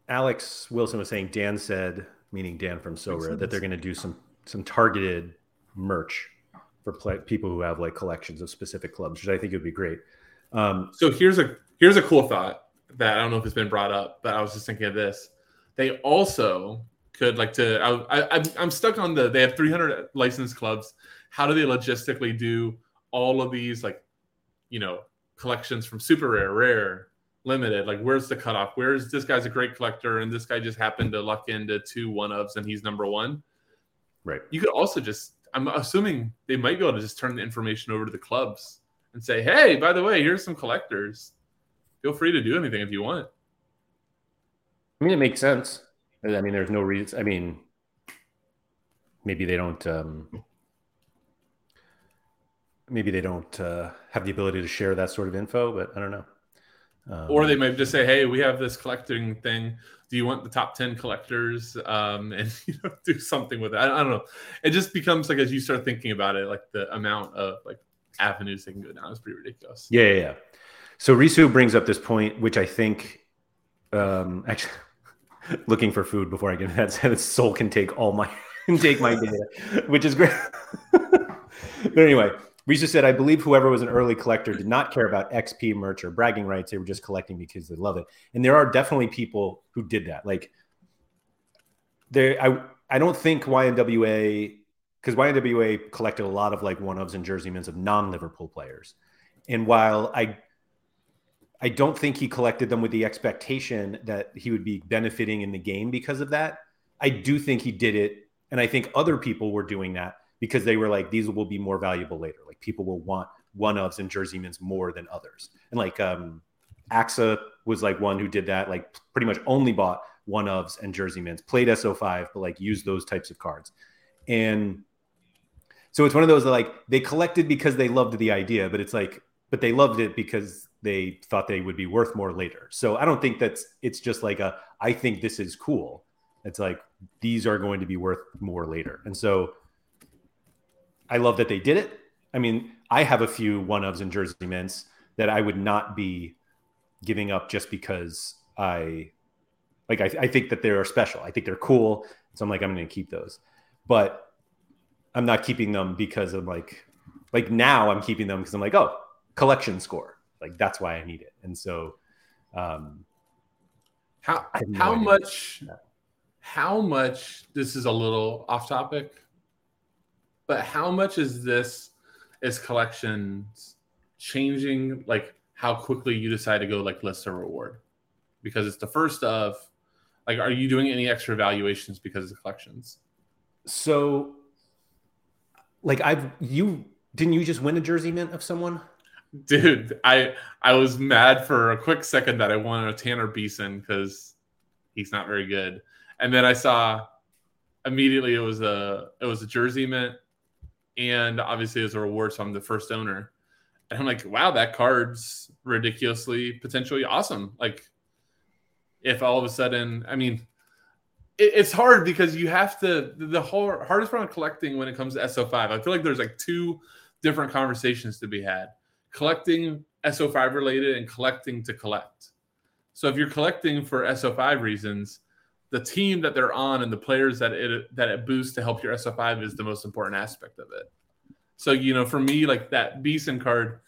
Alex Wilson was saying Dan said, meaning Dan from Sorare, that they're going to do some some targeted merch for play, people who have like collections of specific clubs, which I think would be great. Um, so here's a here's a cool thought that I don't know if it's been brought up, but I was just thinking of this. They also could like to. I, I I'm stuck on the. They have 300 licensed clubs. How do they logistically do all of these like, you know, collections from super rare, rare, limited. Like, where's the cutoff? Where's this guy's a great collector and this guy just happened to luck into two one ofs and he's number one? Right. You could also just, I'm assuming they might be able to just turn the information over to the clubs and say, hey, by the way, here's some collectors. Feel free to do anything if you want. I mean, it makes sense. I mean, there's no reason. I mean, maybe they don't. Um, maybe they don't uh, have the ability to share that sort of info, but I don't know. Um, or they might just say, "Hey, we have this collecting thing. Do you want the top ten collectors?" Um, and [LAUGHS] you know, do something with it. I, I, don't know. It just becomes like as you start thinking about it, like the amount of like avenues they can go down is pretty ridiculous. Yeah, yeah. yeah. So Risu brings up this point, which I think, um, [LAUGHS] actually, [LAUGHS] looking for food before I get that [LAUGHS] said, soul can take all my [LAUGHS] take my data, which is great. but anyway, Risa said, I believe whoever was an early collector did not care about XP merch or bragging rights. They were just collecting because they love it. And there are definitely people who did that. Like there, I, I don't think YNWA, because YNWA collected a lot of like one ofs and jersey mints of non Liverpool players. and while I I don't think he collected them with the expectation that he would be benefiting in the game because of that. I do think he did it, and I think other people were doing that because they were like, these will be more valuable later. Like people will want one ofs and jersey mints more than others. And like um AXA was like one who did that, like pretty much only bought one ofs and jersey mints, played SO5, but like used those types of cards. And so it's one of those that like they collected because they loved the idea, but it's like, but they loved it because they thought they would be worth more later. So I don't think that's it's just like a I think this is cool. It's like these are going to be worth more later. And so I love that they did it. I mean, I have a few one ofs and jersey mints that I would not be giving up just because I like I, I think that they're special. I think they're cool. So I'm like, I'm gonna keep those. But I'm not keeping them because I'm like like now I'm keeping them because I'm like, oh, collection score. Like that's why I need it. And so um how no how much how much this is a little off topic, but how much is this is collections changing like how quickly you decide to go like list a reward? Because it's the first of like are you doing any extra evaluations because of the collections? So like I've you didn't you just win a jersey mint of someone? Dude, I I was mad for a quick second that I won a Tanner Beason because he's not very good. And then I saw immediately it was a it was a jersey mint and obviously it was a reward, so I'm the first owner. And I'm like, wow, that card's ridiculously potentially awesome. Like if all of a sudden, I mean, it, it's hard because you have to the whole hardest part of collecting when it comes to SO5. I feel like there's like two different conversations to be had: collecting SO5 related and collecting to collect. So if you're collecting for SO5 reasons, the team that they're on and the players that it that it boosts to help your SO5 is the most important aspect of it. So you know, for me, like that Beason card,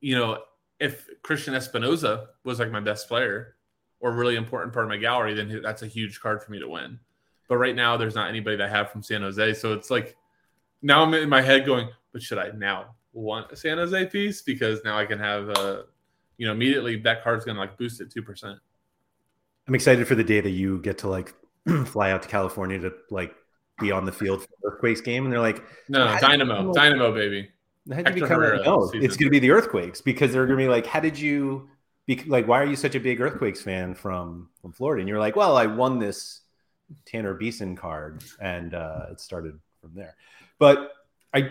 you know, if Cristian Espinoza was like my best player, or really important part of my gallery, then that's a huge card for me to win. But right now, there's not anybody that I have from San Jose. So it's like now I'm in my head going, but should I now want a San Jose piece? Because now I can have a, you know, immediately that card's going to like boost it 2%. I'm excited for the day that you get to like [CLEARS THROAT] fly out to California to like be on the field for Earthquakes game. And they're like, no, Dynamo, Dynamo, baby. How did you become, no, it's going to be the Earthquakes because they're going to be like, how did you be, like why are you such a big earthquakes fan from from florida and you're like well i won this tanner beason card and uh, it started from there but i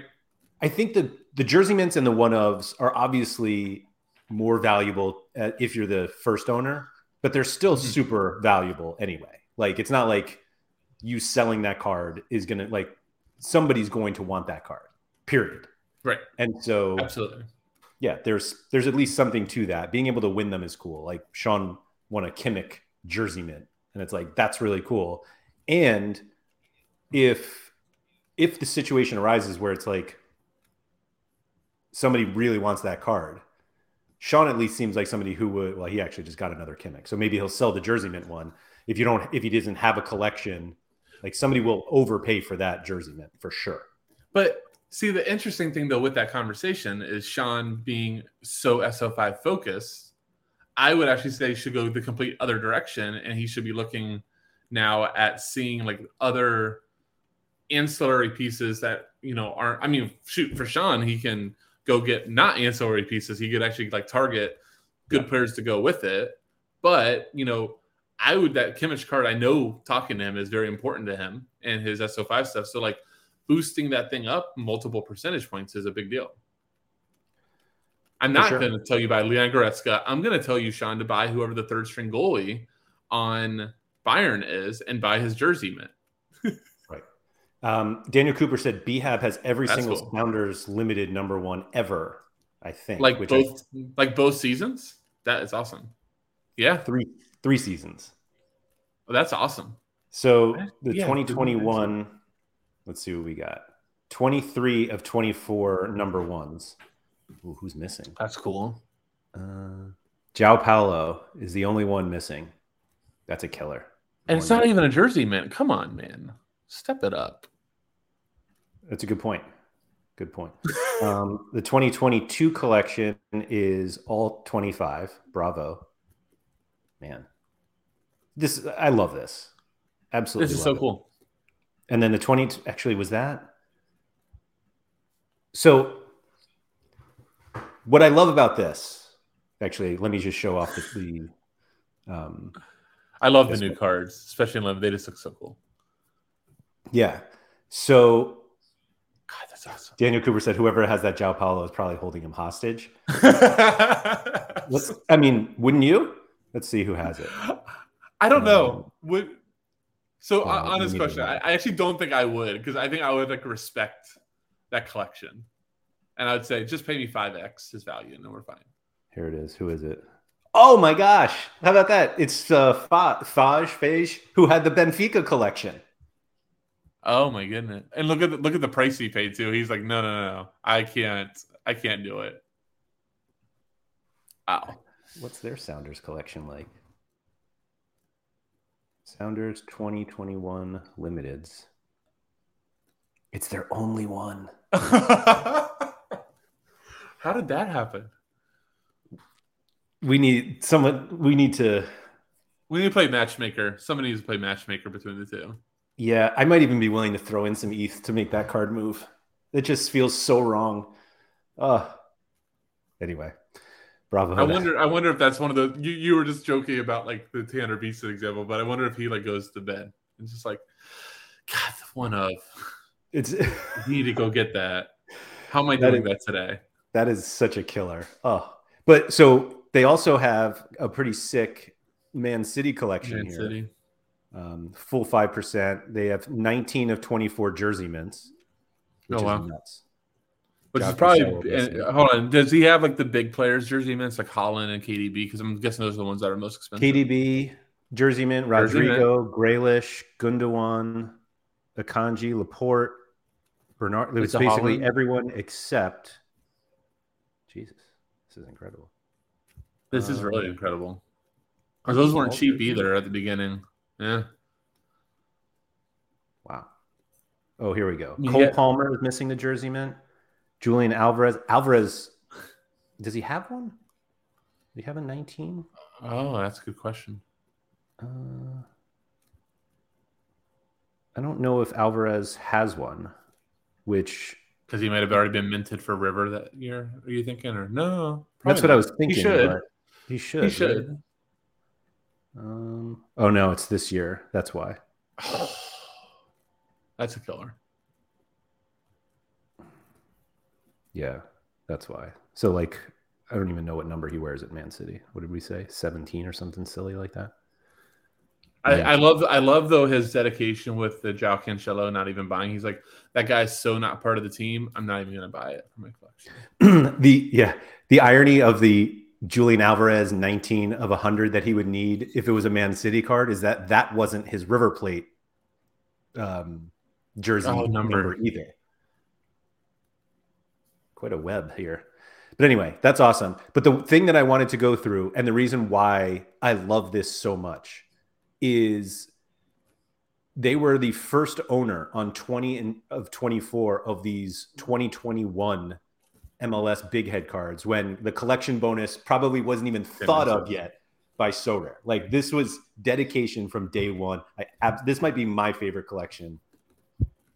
i think that the jersey mints and the one ofs are obviously more valuable uh, if you're the first owner but they're still mm-hmm. super valuable anyway like it's not like you selling that card is gonna like somebody's going to want that card period right and so absolutely yeah, there's there's at least something to that. Being able to win them is cool. Like Sean won a Kimmich jersey mint, and it's like that's really cool. And if if the situation arises where it's like somebody really wants that card, Sean at least seems like somebody who would. Well, he actually just got another Kimmich, so maybe he'll sell the jersey mint one. If you don't, if he doesn't have a collection, like somebody will overpay for that jersey mint for sure. But See, the interesting thing though with that conversation is Sean being so SO5 focused. I would actually say he should go the complete other direction, and he should be looking now at seeing like other ancillary pieces that you know aren't. I mean, shoot for Sean, he can go get not ancillary pieces. He could actually like target good yeah. players to go with it. But you know, I would that Kimmich card. I know talking to him is very important to him and his SO5 stuff. So like boosting that thing up multiple percentage points is a big deal. I'm not sure. going to tell you buy Leon Goretzka. I'm going to tell you, Sean, to buy whoever the third string goalie on Bayern is and buy his jersey mint. [LAUGHS] right. Um, Daniel Cooper said BHAB has every That's single cool. Sounders limited number one ever. I think like both I, like both seasons. That is awesome. Yeah, three three seasons. Oh, that's awesome. So the yeah, 2021 Let's see what we got. 23 of 24 number ones. Ooh, who's missing? That's cool. Uh, João Paulo is the only one missing. That's a killer. And it's not even a jersey, man. Come on, man. Step it up. That's a good point. Good point. [LAUGHS] um, the 2022 collection is all 25. Bravo, man. This I love this. Absolutely, this is so it. cool. And then the 20 actually was that. So, what I love about this, actually, let me just show off the. the um, I love the new cards, especially in limited. They just look so cool. Yeah. So God, that's awesome. Daniel Cooper said whoever has that João Paulo is probably holding him hostage. [LAUGHS] Let's, I mean, wouldn't you? Let's see who has it. I don't know. Would so honest question. I, I, actually don't think I would because I think I would like respect that collection, and I would say just pay me five x his value, and then we're fine. Here it is. Who is it? Oh my gosh! How about that? It's uh, Faj Phage who had the Benfica collection. Oh my goodness! And look at the, look at the price he paid too. He's like, no, no, no, no, I can't, I can't do it. Wow. What's their Sounders collection like? Sounders 2021 Limiteds. It's their only one. [LAUGHS] How did that happen? We need someone. We need to. We need to play matchmaker. Somebody needs to play matchmaker between the two. Yeah, I might even be willing to throw in some ETH to make that card move. It just feels so wrong. Uh anyway. Bravo. I wonder I wonder if that's one of the you, you were just joking about like the Tanner Beast example, but I wonder if he like goes to bed and just like God, the one of it's need to go get that. How am I [LAUGHS] doing that, is, that today? That is such a killer. Oh, but so they also have a pretty sick Man City collection Man here. City um, full five percent. They have 19 of 24 jersey mints. oh wow, nuts. Which is probably and, hold on. Does he have like the big players jersey mints like Haaland and KDB? Because I'm guessing those are the ones that are most expensive. KDB, jersey mint, Rodrigo, mint. Grealish, Gundogan, Akanji, Laporte, Bernard. It's basically everyone except. Jesus, this is incredible. This um, is really um, incredible. those weren't cheap either at the beginning. Yeah. Wow. Oh, here we go. Cole yeah. Palmer is missing the jersey mint. Julian Alvarez. Alvarez, does he have one? Do you have a 19? Oh, that's a good question. Uh, I don't know if Alvarez has one, which because he might have already been minted for River that year. Are you thinking, or no? That's what not. I was thinking. He should. He should. He should. Um, oh no, it's this year. That's why. [SIGHS] That's a killer. Yeah, that's why. So like, I don't even know what number he wears at Man City. What did we say? Seventeen or something silly like that. I, I, love I love though his dedication with the João Cancelo not even buying. He's like that guy's so not part of the team. I'm not even gonna buy it for my collection. the yeah, the irony of the Julian Alvarez 19 of 100 that he would need if it was a Man City card is that that wasn't his River Plate um, jersey oh, number. number either. Quite a web here. But anyway, that's awesome. But the thing that I wanted to go through and the reason why I love this so much is they were the first owner on 20 of 24 of these 2021 MLS big head cards when the collection bonus probably wasn't even thought of yet by Sorare. Like this was dedication from day one. I, this might be my favorite collection.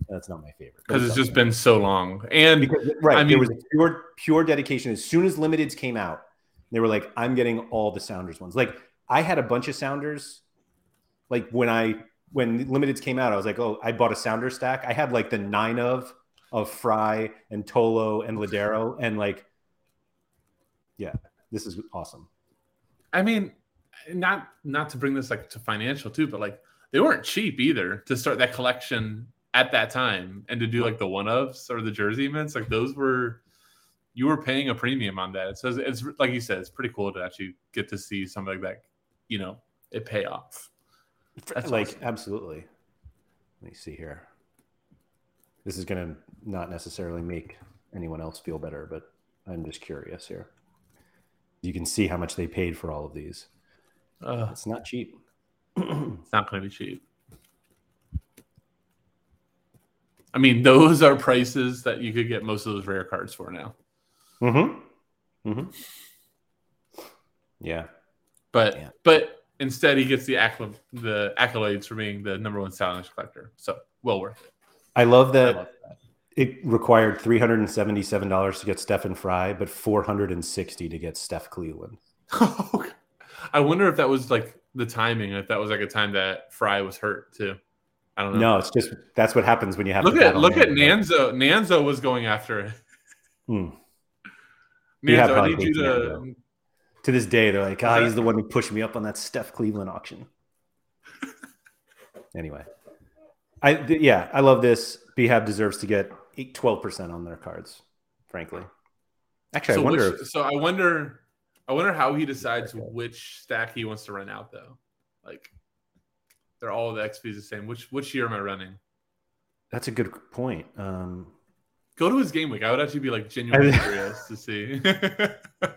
That's not my favorite because it's just been so long. And because, right, I mean, there was pure pure dedication. As soon as limiteds came out, they were like, "I'm getting all the Sounders ones." Like I had a bunch of Sounders. Like when I when limiteds came out, I was like, "Oh, I bought a Sounder stack." I had like the nine of of Frei and Tolo and Lodeiro and like yeah, this is awesome. I mean, not not to bring this like to financial too, but like they weren't cheap either to start that collection at that time and to do like the one ofs or the jersey mints, like those were you were paying a premium on that. So it's, it's like you said, it's pretty cool to actually get to see something like that, you know, it pay off. That's like awesome. absolutely. Let me see here this is going to not necessarily make anyone else feel better, but I'm just curious here. You can see how much they paid for all of these. Uh, it's not cheap. it's not going to be cheap. I mean, those are prices that you could get most of those rare cards for now. Mm-hmm. Mm-hmm. Yeah. But Yeah. but instead he gets the accla- the accolades for being the number one Sounders collector. So well worth it. I love I love that. It required three hundred and seventy-seven dollars to get Stefan Frei, but four hundred and sixty to get Steph Cleveland. [LAUGHS] I wonder if that was like the timing, if that was like a time that Fry was hurt too. I don't know. No, it's just that's what happens when you have look to at look at. Nanzo. Nanzo was going after it. Hmm. [LAUGHS] Nanzo, I need you to. To this day, they're like, ah, Okay. he's the one who pushed me up on that Steph Cleveland auction. [LAUGHS] anyway, I yeah, I love this. Behab deserves to get twelve percent on their cards. Frankly, actually, So, I wonder. which, if, so I wonder. I wonder how he decides which stack he wants to run out though. Like, they're all the XPs the same. Which which year am I running? that's a good point. Um, Go to his game week. I would actually be like genuinely [LAUGHS] curious to see. [LAUGHS]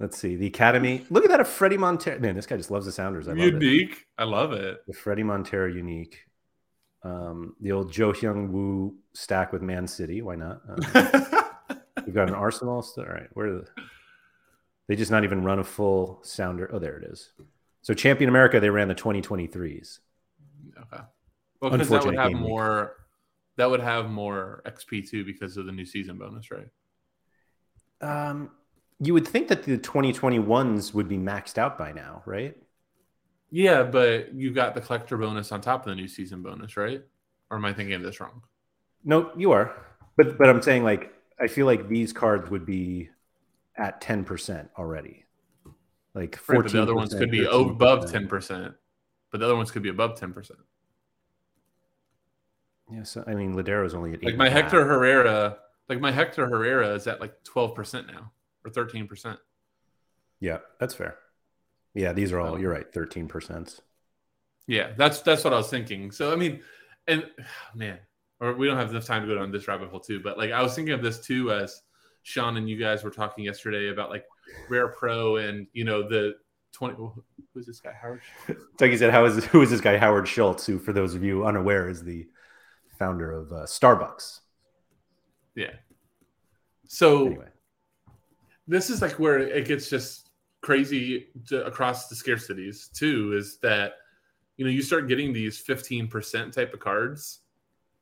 let's see the Academy. Look at that, a Fredy Montero. Man, this guy just loves the Sounders. I love it. Unique. I love it. The Fredy Montero unique. Um, the old Joe Hyung Woo stack with Man City. Why not? Um, [LAUGHS] We've got an Arsenal. Still, all right. Where are the? They just not even run a full sounder. Oh, there it is. So Champion America, they ran the 2023s. Okay. Well, because that would have game week. more. That would have more XP too because of the new season bonus, right? Um, you would think that the 2021s would be maxed out by now, right? Yeah, but you got the collector bonus on top of the new season bonus, right? Or am I thinking of this wrong? No, you are. But but I'm saying like I feel like these cards would be at 10% already. Like 14 Right, but the other ones could be above ten percent, but the other ones could be above ten percent. Yeah, so I mean Lodeiro's only at Like my half. Hector Herrera, like my Hector Herrera is at like twelve percent now or thirteen percent. Yeah, that's fair. Yeah, these are all you're right, 13%. Yeah, that's that's what I was thinking. So I mean, and [SIGHS] man, or we don't have enough time to go down this rabbit hole too. But like I was thinking of this too as Sean and you guys were talking yesterday about like Rare Pro and you know the twenty. Who's this guy? Howard. [LAUGHS] You said, how is who is this guy Howard Schultz, who, for those of you unaware, is the founder of uh, Starbucks. Yeah. So Anyway, this is like where it gets just crazy to, across the scarcities too is that you know you start getting these 15% type of cards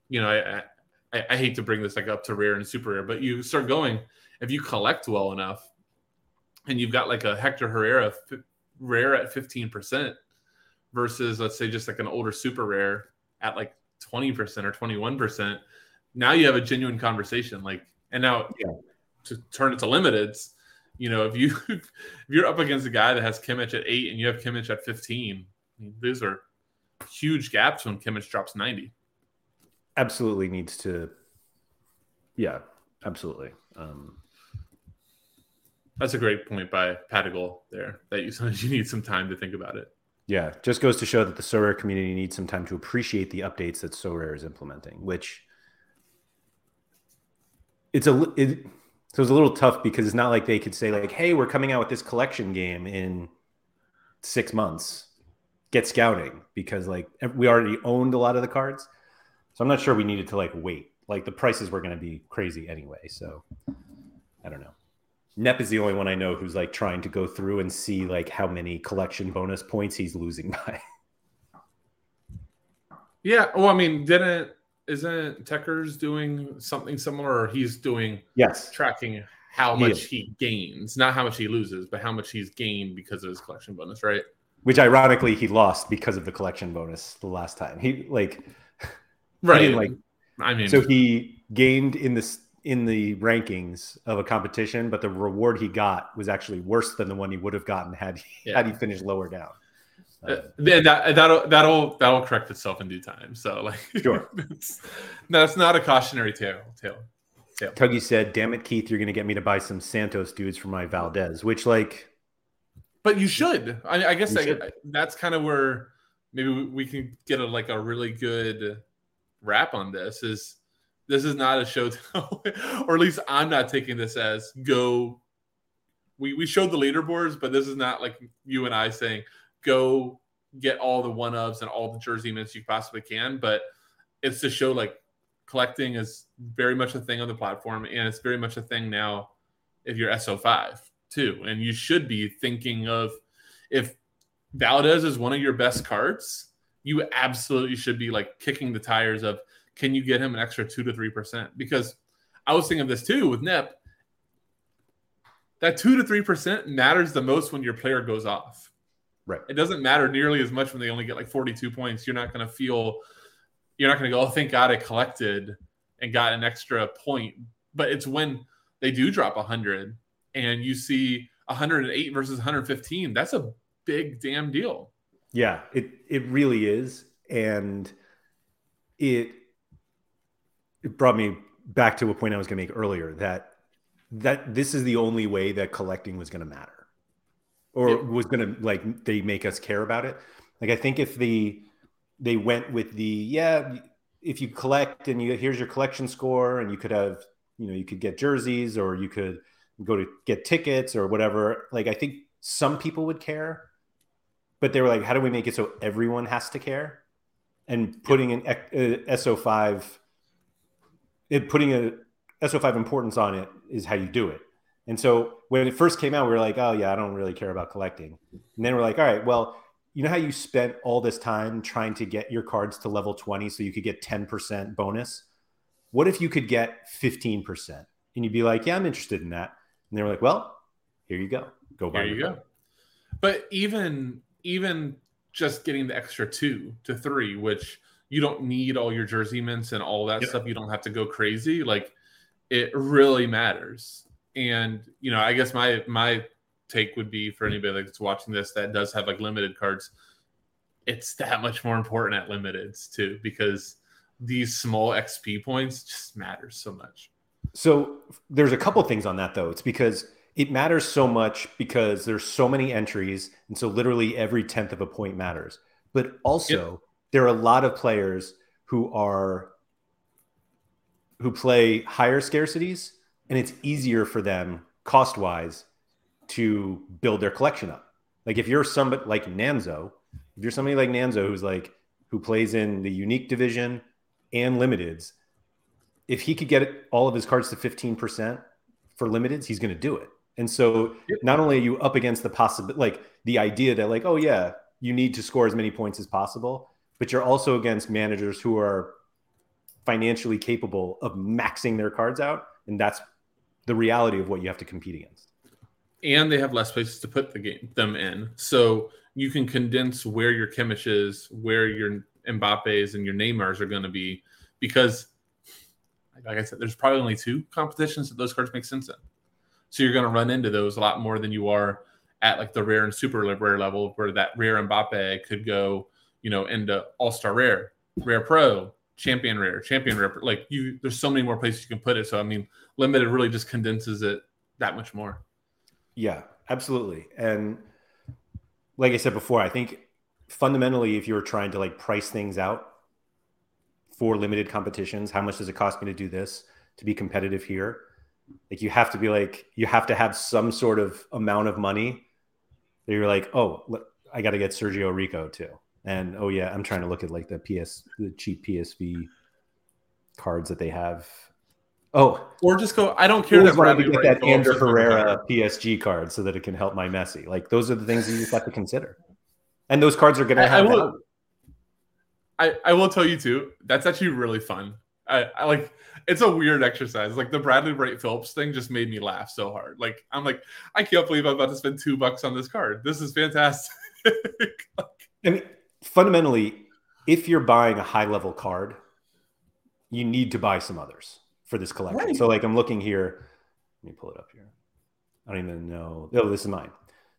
you know I, I i hate to bring this like up to rare and super rare but you start going if you collect well enough and you've got like a hector herrera f- rare at 15% versus let's say just like an older super rare at like 20% or 21% now you have a genuine conversation like and now Yeah. to turn it to limiteds you know if you [LAUGHS] if you're up against a guy that has Kimmich at 8 and you have Kimmich at 15 I mean, those are huge gaps when Kimmich drops 90 absolutely needs to. Yeah, absolutely. Um, that's a great point by Patagal there that you [LAUGHS] sometimes you need some time to think about it yeah, just goes to show that the Sorare community needs some time to appreciate the updates that Sorare is implementing, which it's a it, so it's a little tough because it's not like they could say like, "Hey, we're coming out with this collection game in six months. Get scouting," because like we already owned a lot of the cards, so I'm not sure we needed to like wait. Like the prices were going to be crazy anyway, so I don't know. Nep is the only one I know who's like trying to go through and see like how many collection bonus points he's losing [LAUGHS] by. yeah well I mean didn't isn't Techers doing something similar or he's doing yes. tracking how He much is. he gains not how much he loses but how much he's gained because of his collection bonus right Which ironically he lost because of the collection bonus the last time. He like [LAUGHS] right didn't like- I mean so he gained in this in the rankings of a competition, but the reward he got was actually worse than the one he would have gotten had he Yeah. had he finished lower down. Uh, Uh, then that that'll that'll that'll correct itself in due time. So like, Sure. it's, no, it's not a cautionary tale. Tale. Tuggy said, "Damn it, Keith, you're going to get me to buy some Santos dudes for my Valdez." Which like But you should. I, I guess I, that's kind of where maybe we, we can get a like a really good wrap on this. Is this is not a show, [LAUGHS] or at least I'm not taking this as go. We we showed the leaderboards, but this is not like you and I saying go get all the one ofs and all the jersey mints you possibly can. But it's to show like collecting is very much a thing on the platform, and it's very much a thing now if you're SO5 too. And you should be thinking of if Valdez is one of your best cards, you absolutely should be like kicking the tires of can you get him an extra two to three percent? Because I was thinking of this too with Nip. That two to three percent matters the most when your player goes off. Right. It doesn't matter nearly as much when they only get like 42 points. You're not going to feel, you're not going to go, oh, thank God I collected and got an extra point. But it's when they do drop 100 and you see 108 versus 115. That's a big damn deal. Yeah, it it really is, and it it brought me back to a point I was going to make earlier that that this is the only way that collecting was going to matter, or was going to like they make us care about it. Like I think if the they went with the yeah, if you collect and you here's your collection score, and you could have you know you could get jerseys or you could go to get tickets or whatever. Like I think some people would care, but they were like, how do we make it so everyone has to care? And putting an uh, SO5, it, putting a SO5 importance on it is how you do it. And so when it first came out, we were like, oh yeah, I don't really care about collecting. And then we're like, all right, well, you know how you spent all this time trying to get your cards to level 20 so you could get 10% bonus? What if you could get 15%? And you'd be like, yeah, I'm interested in that. And they were like, well, here you go. Go buy. Here you go. But even even just getting the extra two to three, which you don't need all your jersey mints and all that yep. stuff. You don't have to go crazy. Like it really matters. And you know, I guess my my take would be for anybody that's watching this that does have like limited cards, it's that much more important at limiteds too, because these small XP points just matters so much. So there's a couple things on that though. It's because it matters so much because there's so many entries, and so literally every tenth of a point matters. But also, yep. there are a lot of players who are who play higher scarcities, and it's easier for them cost wise to build their collection up. Like if you're somebody like Nanzo, if you're somebody like Nanzo who's like who plays in the unique division and limiteds, if he could get all of his cards to 15% for limiteds, he's going to do it. And so not only are you up against the possibility, like the idea that like, oh yeah, you need to score as many points as possible, but you're also against managers who are financially capable of maxing their cards out. And that's the reality of what you have to compete against. And they have less places to put the game them in. So you can condense where your Kimmiches, where your Mbappe's and your Neymars are going to be because like I said, there's probably only two competitions that those cards make sense in. So you're going to run into those a lot more than you are at like the rare and super rare level, where that rare Mbappe could go, you know, into All Star Rare, Rare Pro, Champion Rare, Champion Rare. Like you, there's so many more places you can put it. So I mean, limited really just condenses it that much more. Yeah, absolutely. And like I said before, I think fundamentally, if you're trying to like price things out for limited competitions, how much does it cost me to do this to be competitive here? like you have to be like you have to have some sort of amount of money that you're like oh i got to get sergio rico too and oh yeah i'm trying to look at like the ps the cheap psv cards that they have oh or just go i don't care that Bradley to get that Ander herrera psg card so that it can help my messi like those are the things that you just have to consider and those cards are going to have I will, I, I will tell you too that's actually really fun I, I like it's a weird exercise. Like the Bradley Wright Phillips thing just made me laugh so hard. Like I'm like, I can't believe I'm about to spend two bucks on this card. This is fantastic. [LAUGHS] I mean, fundamentally, if you're buying a high level card, you need to buy some others for this collection. Right. So like I'm looking here. Let me pull it up here. I don't even know. Oh, this is mine.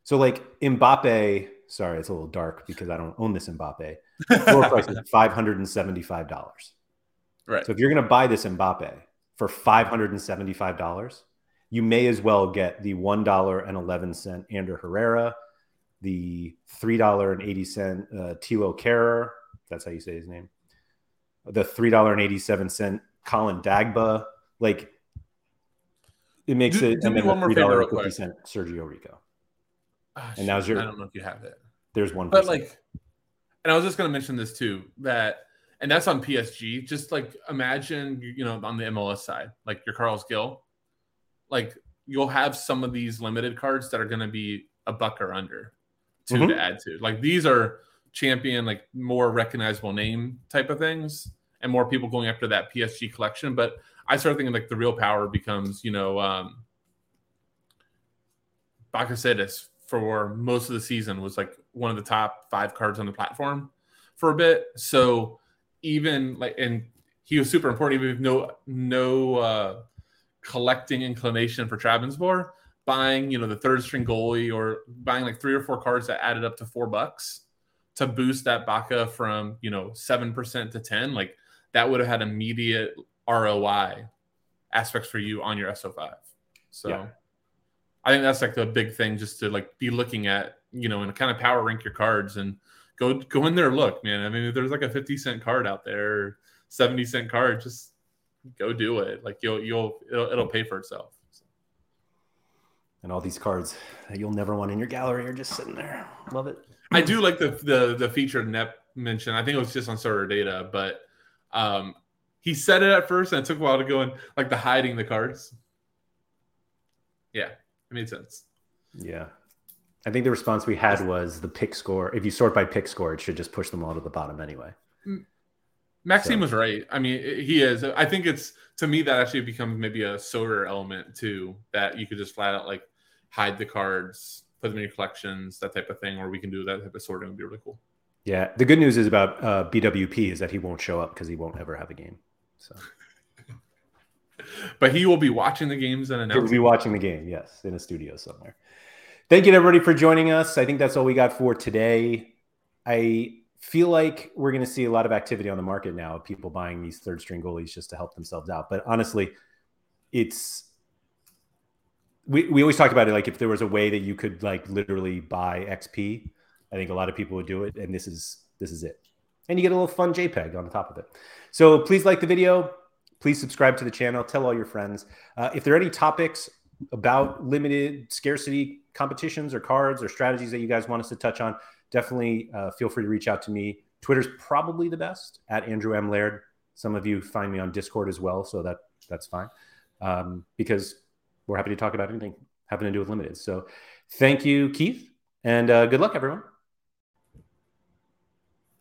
So like Mbappe, sorry, it's a little dark because I don't own this Mbappe. Floor price is [LAUGHS] five hundred and seventy-five dollars. Right. So if you're going to buy this Mbappe for $575, you may as well get the $1.11 Ander Herrera, the $3.80 uh, Thilo Kehrer. That's how you say his name. The $3.87 Colin Dagba. Like, it makes do, it. Do and then the $3.50 Sergio Rico. Oh, and now's your. I don't know if you have it. There's one. But like, and I was just going to mention this too that and that's on PSG. Just like imagine, you know, on the MLS side, like your Carlos Gil, like you'll have some of these limited cards that are going to be a buck or under to, mm-hmm. to add to. Like these are champion, like more recognizable name type of things, and more people going after that PSG collection. But I start thinking like the real power becomes, you know, um, Bakasetas for most of the season was like one of the top five cards on the platform for a bit. So even like, and he was super important. Even with no no uh, collecting inclination for Trabzonspor, buying you know the third string goalie or buying like three or four cards that added up to four bucks to boost that Baka from you know seven percent to ten, like that would have had immediate ROI aspects for you on your SO5. So yeah. I think that's like the big thing just to like be looking at, you know, and kind of power rank your cards and go go in there look, man. I mean, if there's like a 50 cent card out there, 70 cent card, just go do it. Like you'll you'll it'll, it'll pay for itself. And all these cards that you'll never want in your gallery are just sitting there. Love it. I do like the the the featured net mention. I think it was just on Sorare Data, but um he said it at first and it took a while to go in like the hiding the cards. Yeah, it made sense. Yeah. I think the response we had was the pick score. If you sort by pick score, it should just push them all to the bottom anyway. Maxime so. was right. I mean, he is. I think it's to me that actually becomes maybe a Sorare element too. That you could just flat out like hide the cards, put them in your collections, that type of thing, or we can do that type of sorting. Would be really cool. Yeah, the good news is about uh, BWP is that he won't show up because he won't ever have a game. So [LAUGHS] but he will be watching the games and announcing. He'll be watching the game, yes, in a studio somewhere. Thank you, everybody, for joining us. I think that's all we got for today. I feel like we're going to see a lot of activity on the market now of people buying these third string goalies just to help themselves out. But honestly, it's we, we always talk about it like if there was a way that you could like literally buy XP, I think a lot of people would do it. And this is this is it. And you get a little fun JPEG on the top of it. So please like the video Please subscribe to the channel. Tell all your friends. Uh, if there are any topics about limited scarcity competitions or cards or strategies that you guys want us to touch on, definitely uh, feel free to reach out to me. Twitter's probably the best at Andrew M. Laird. Some of you find me on Discord as well, so that that's fine um, because we're happy to talk about anything having to do with limited. So thank you, Keith, and uh, good luck, everyone.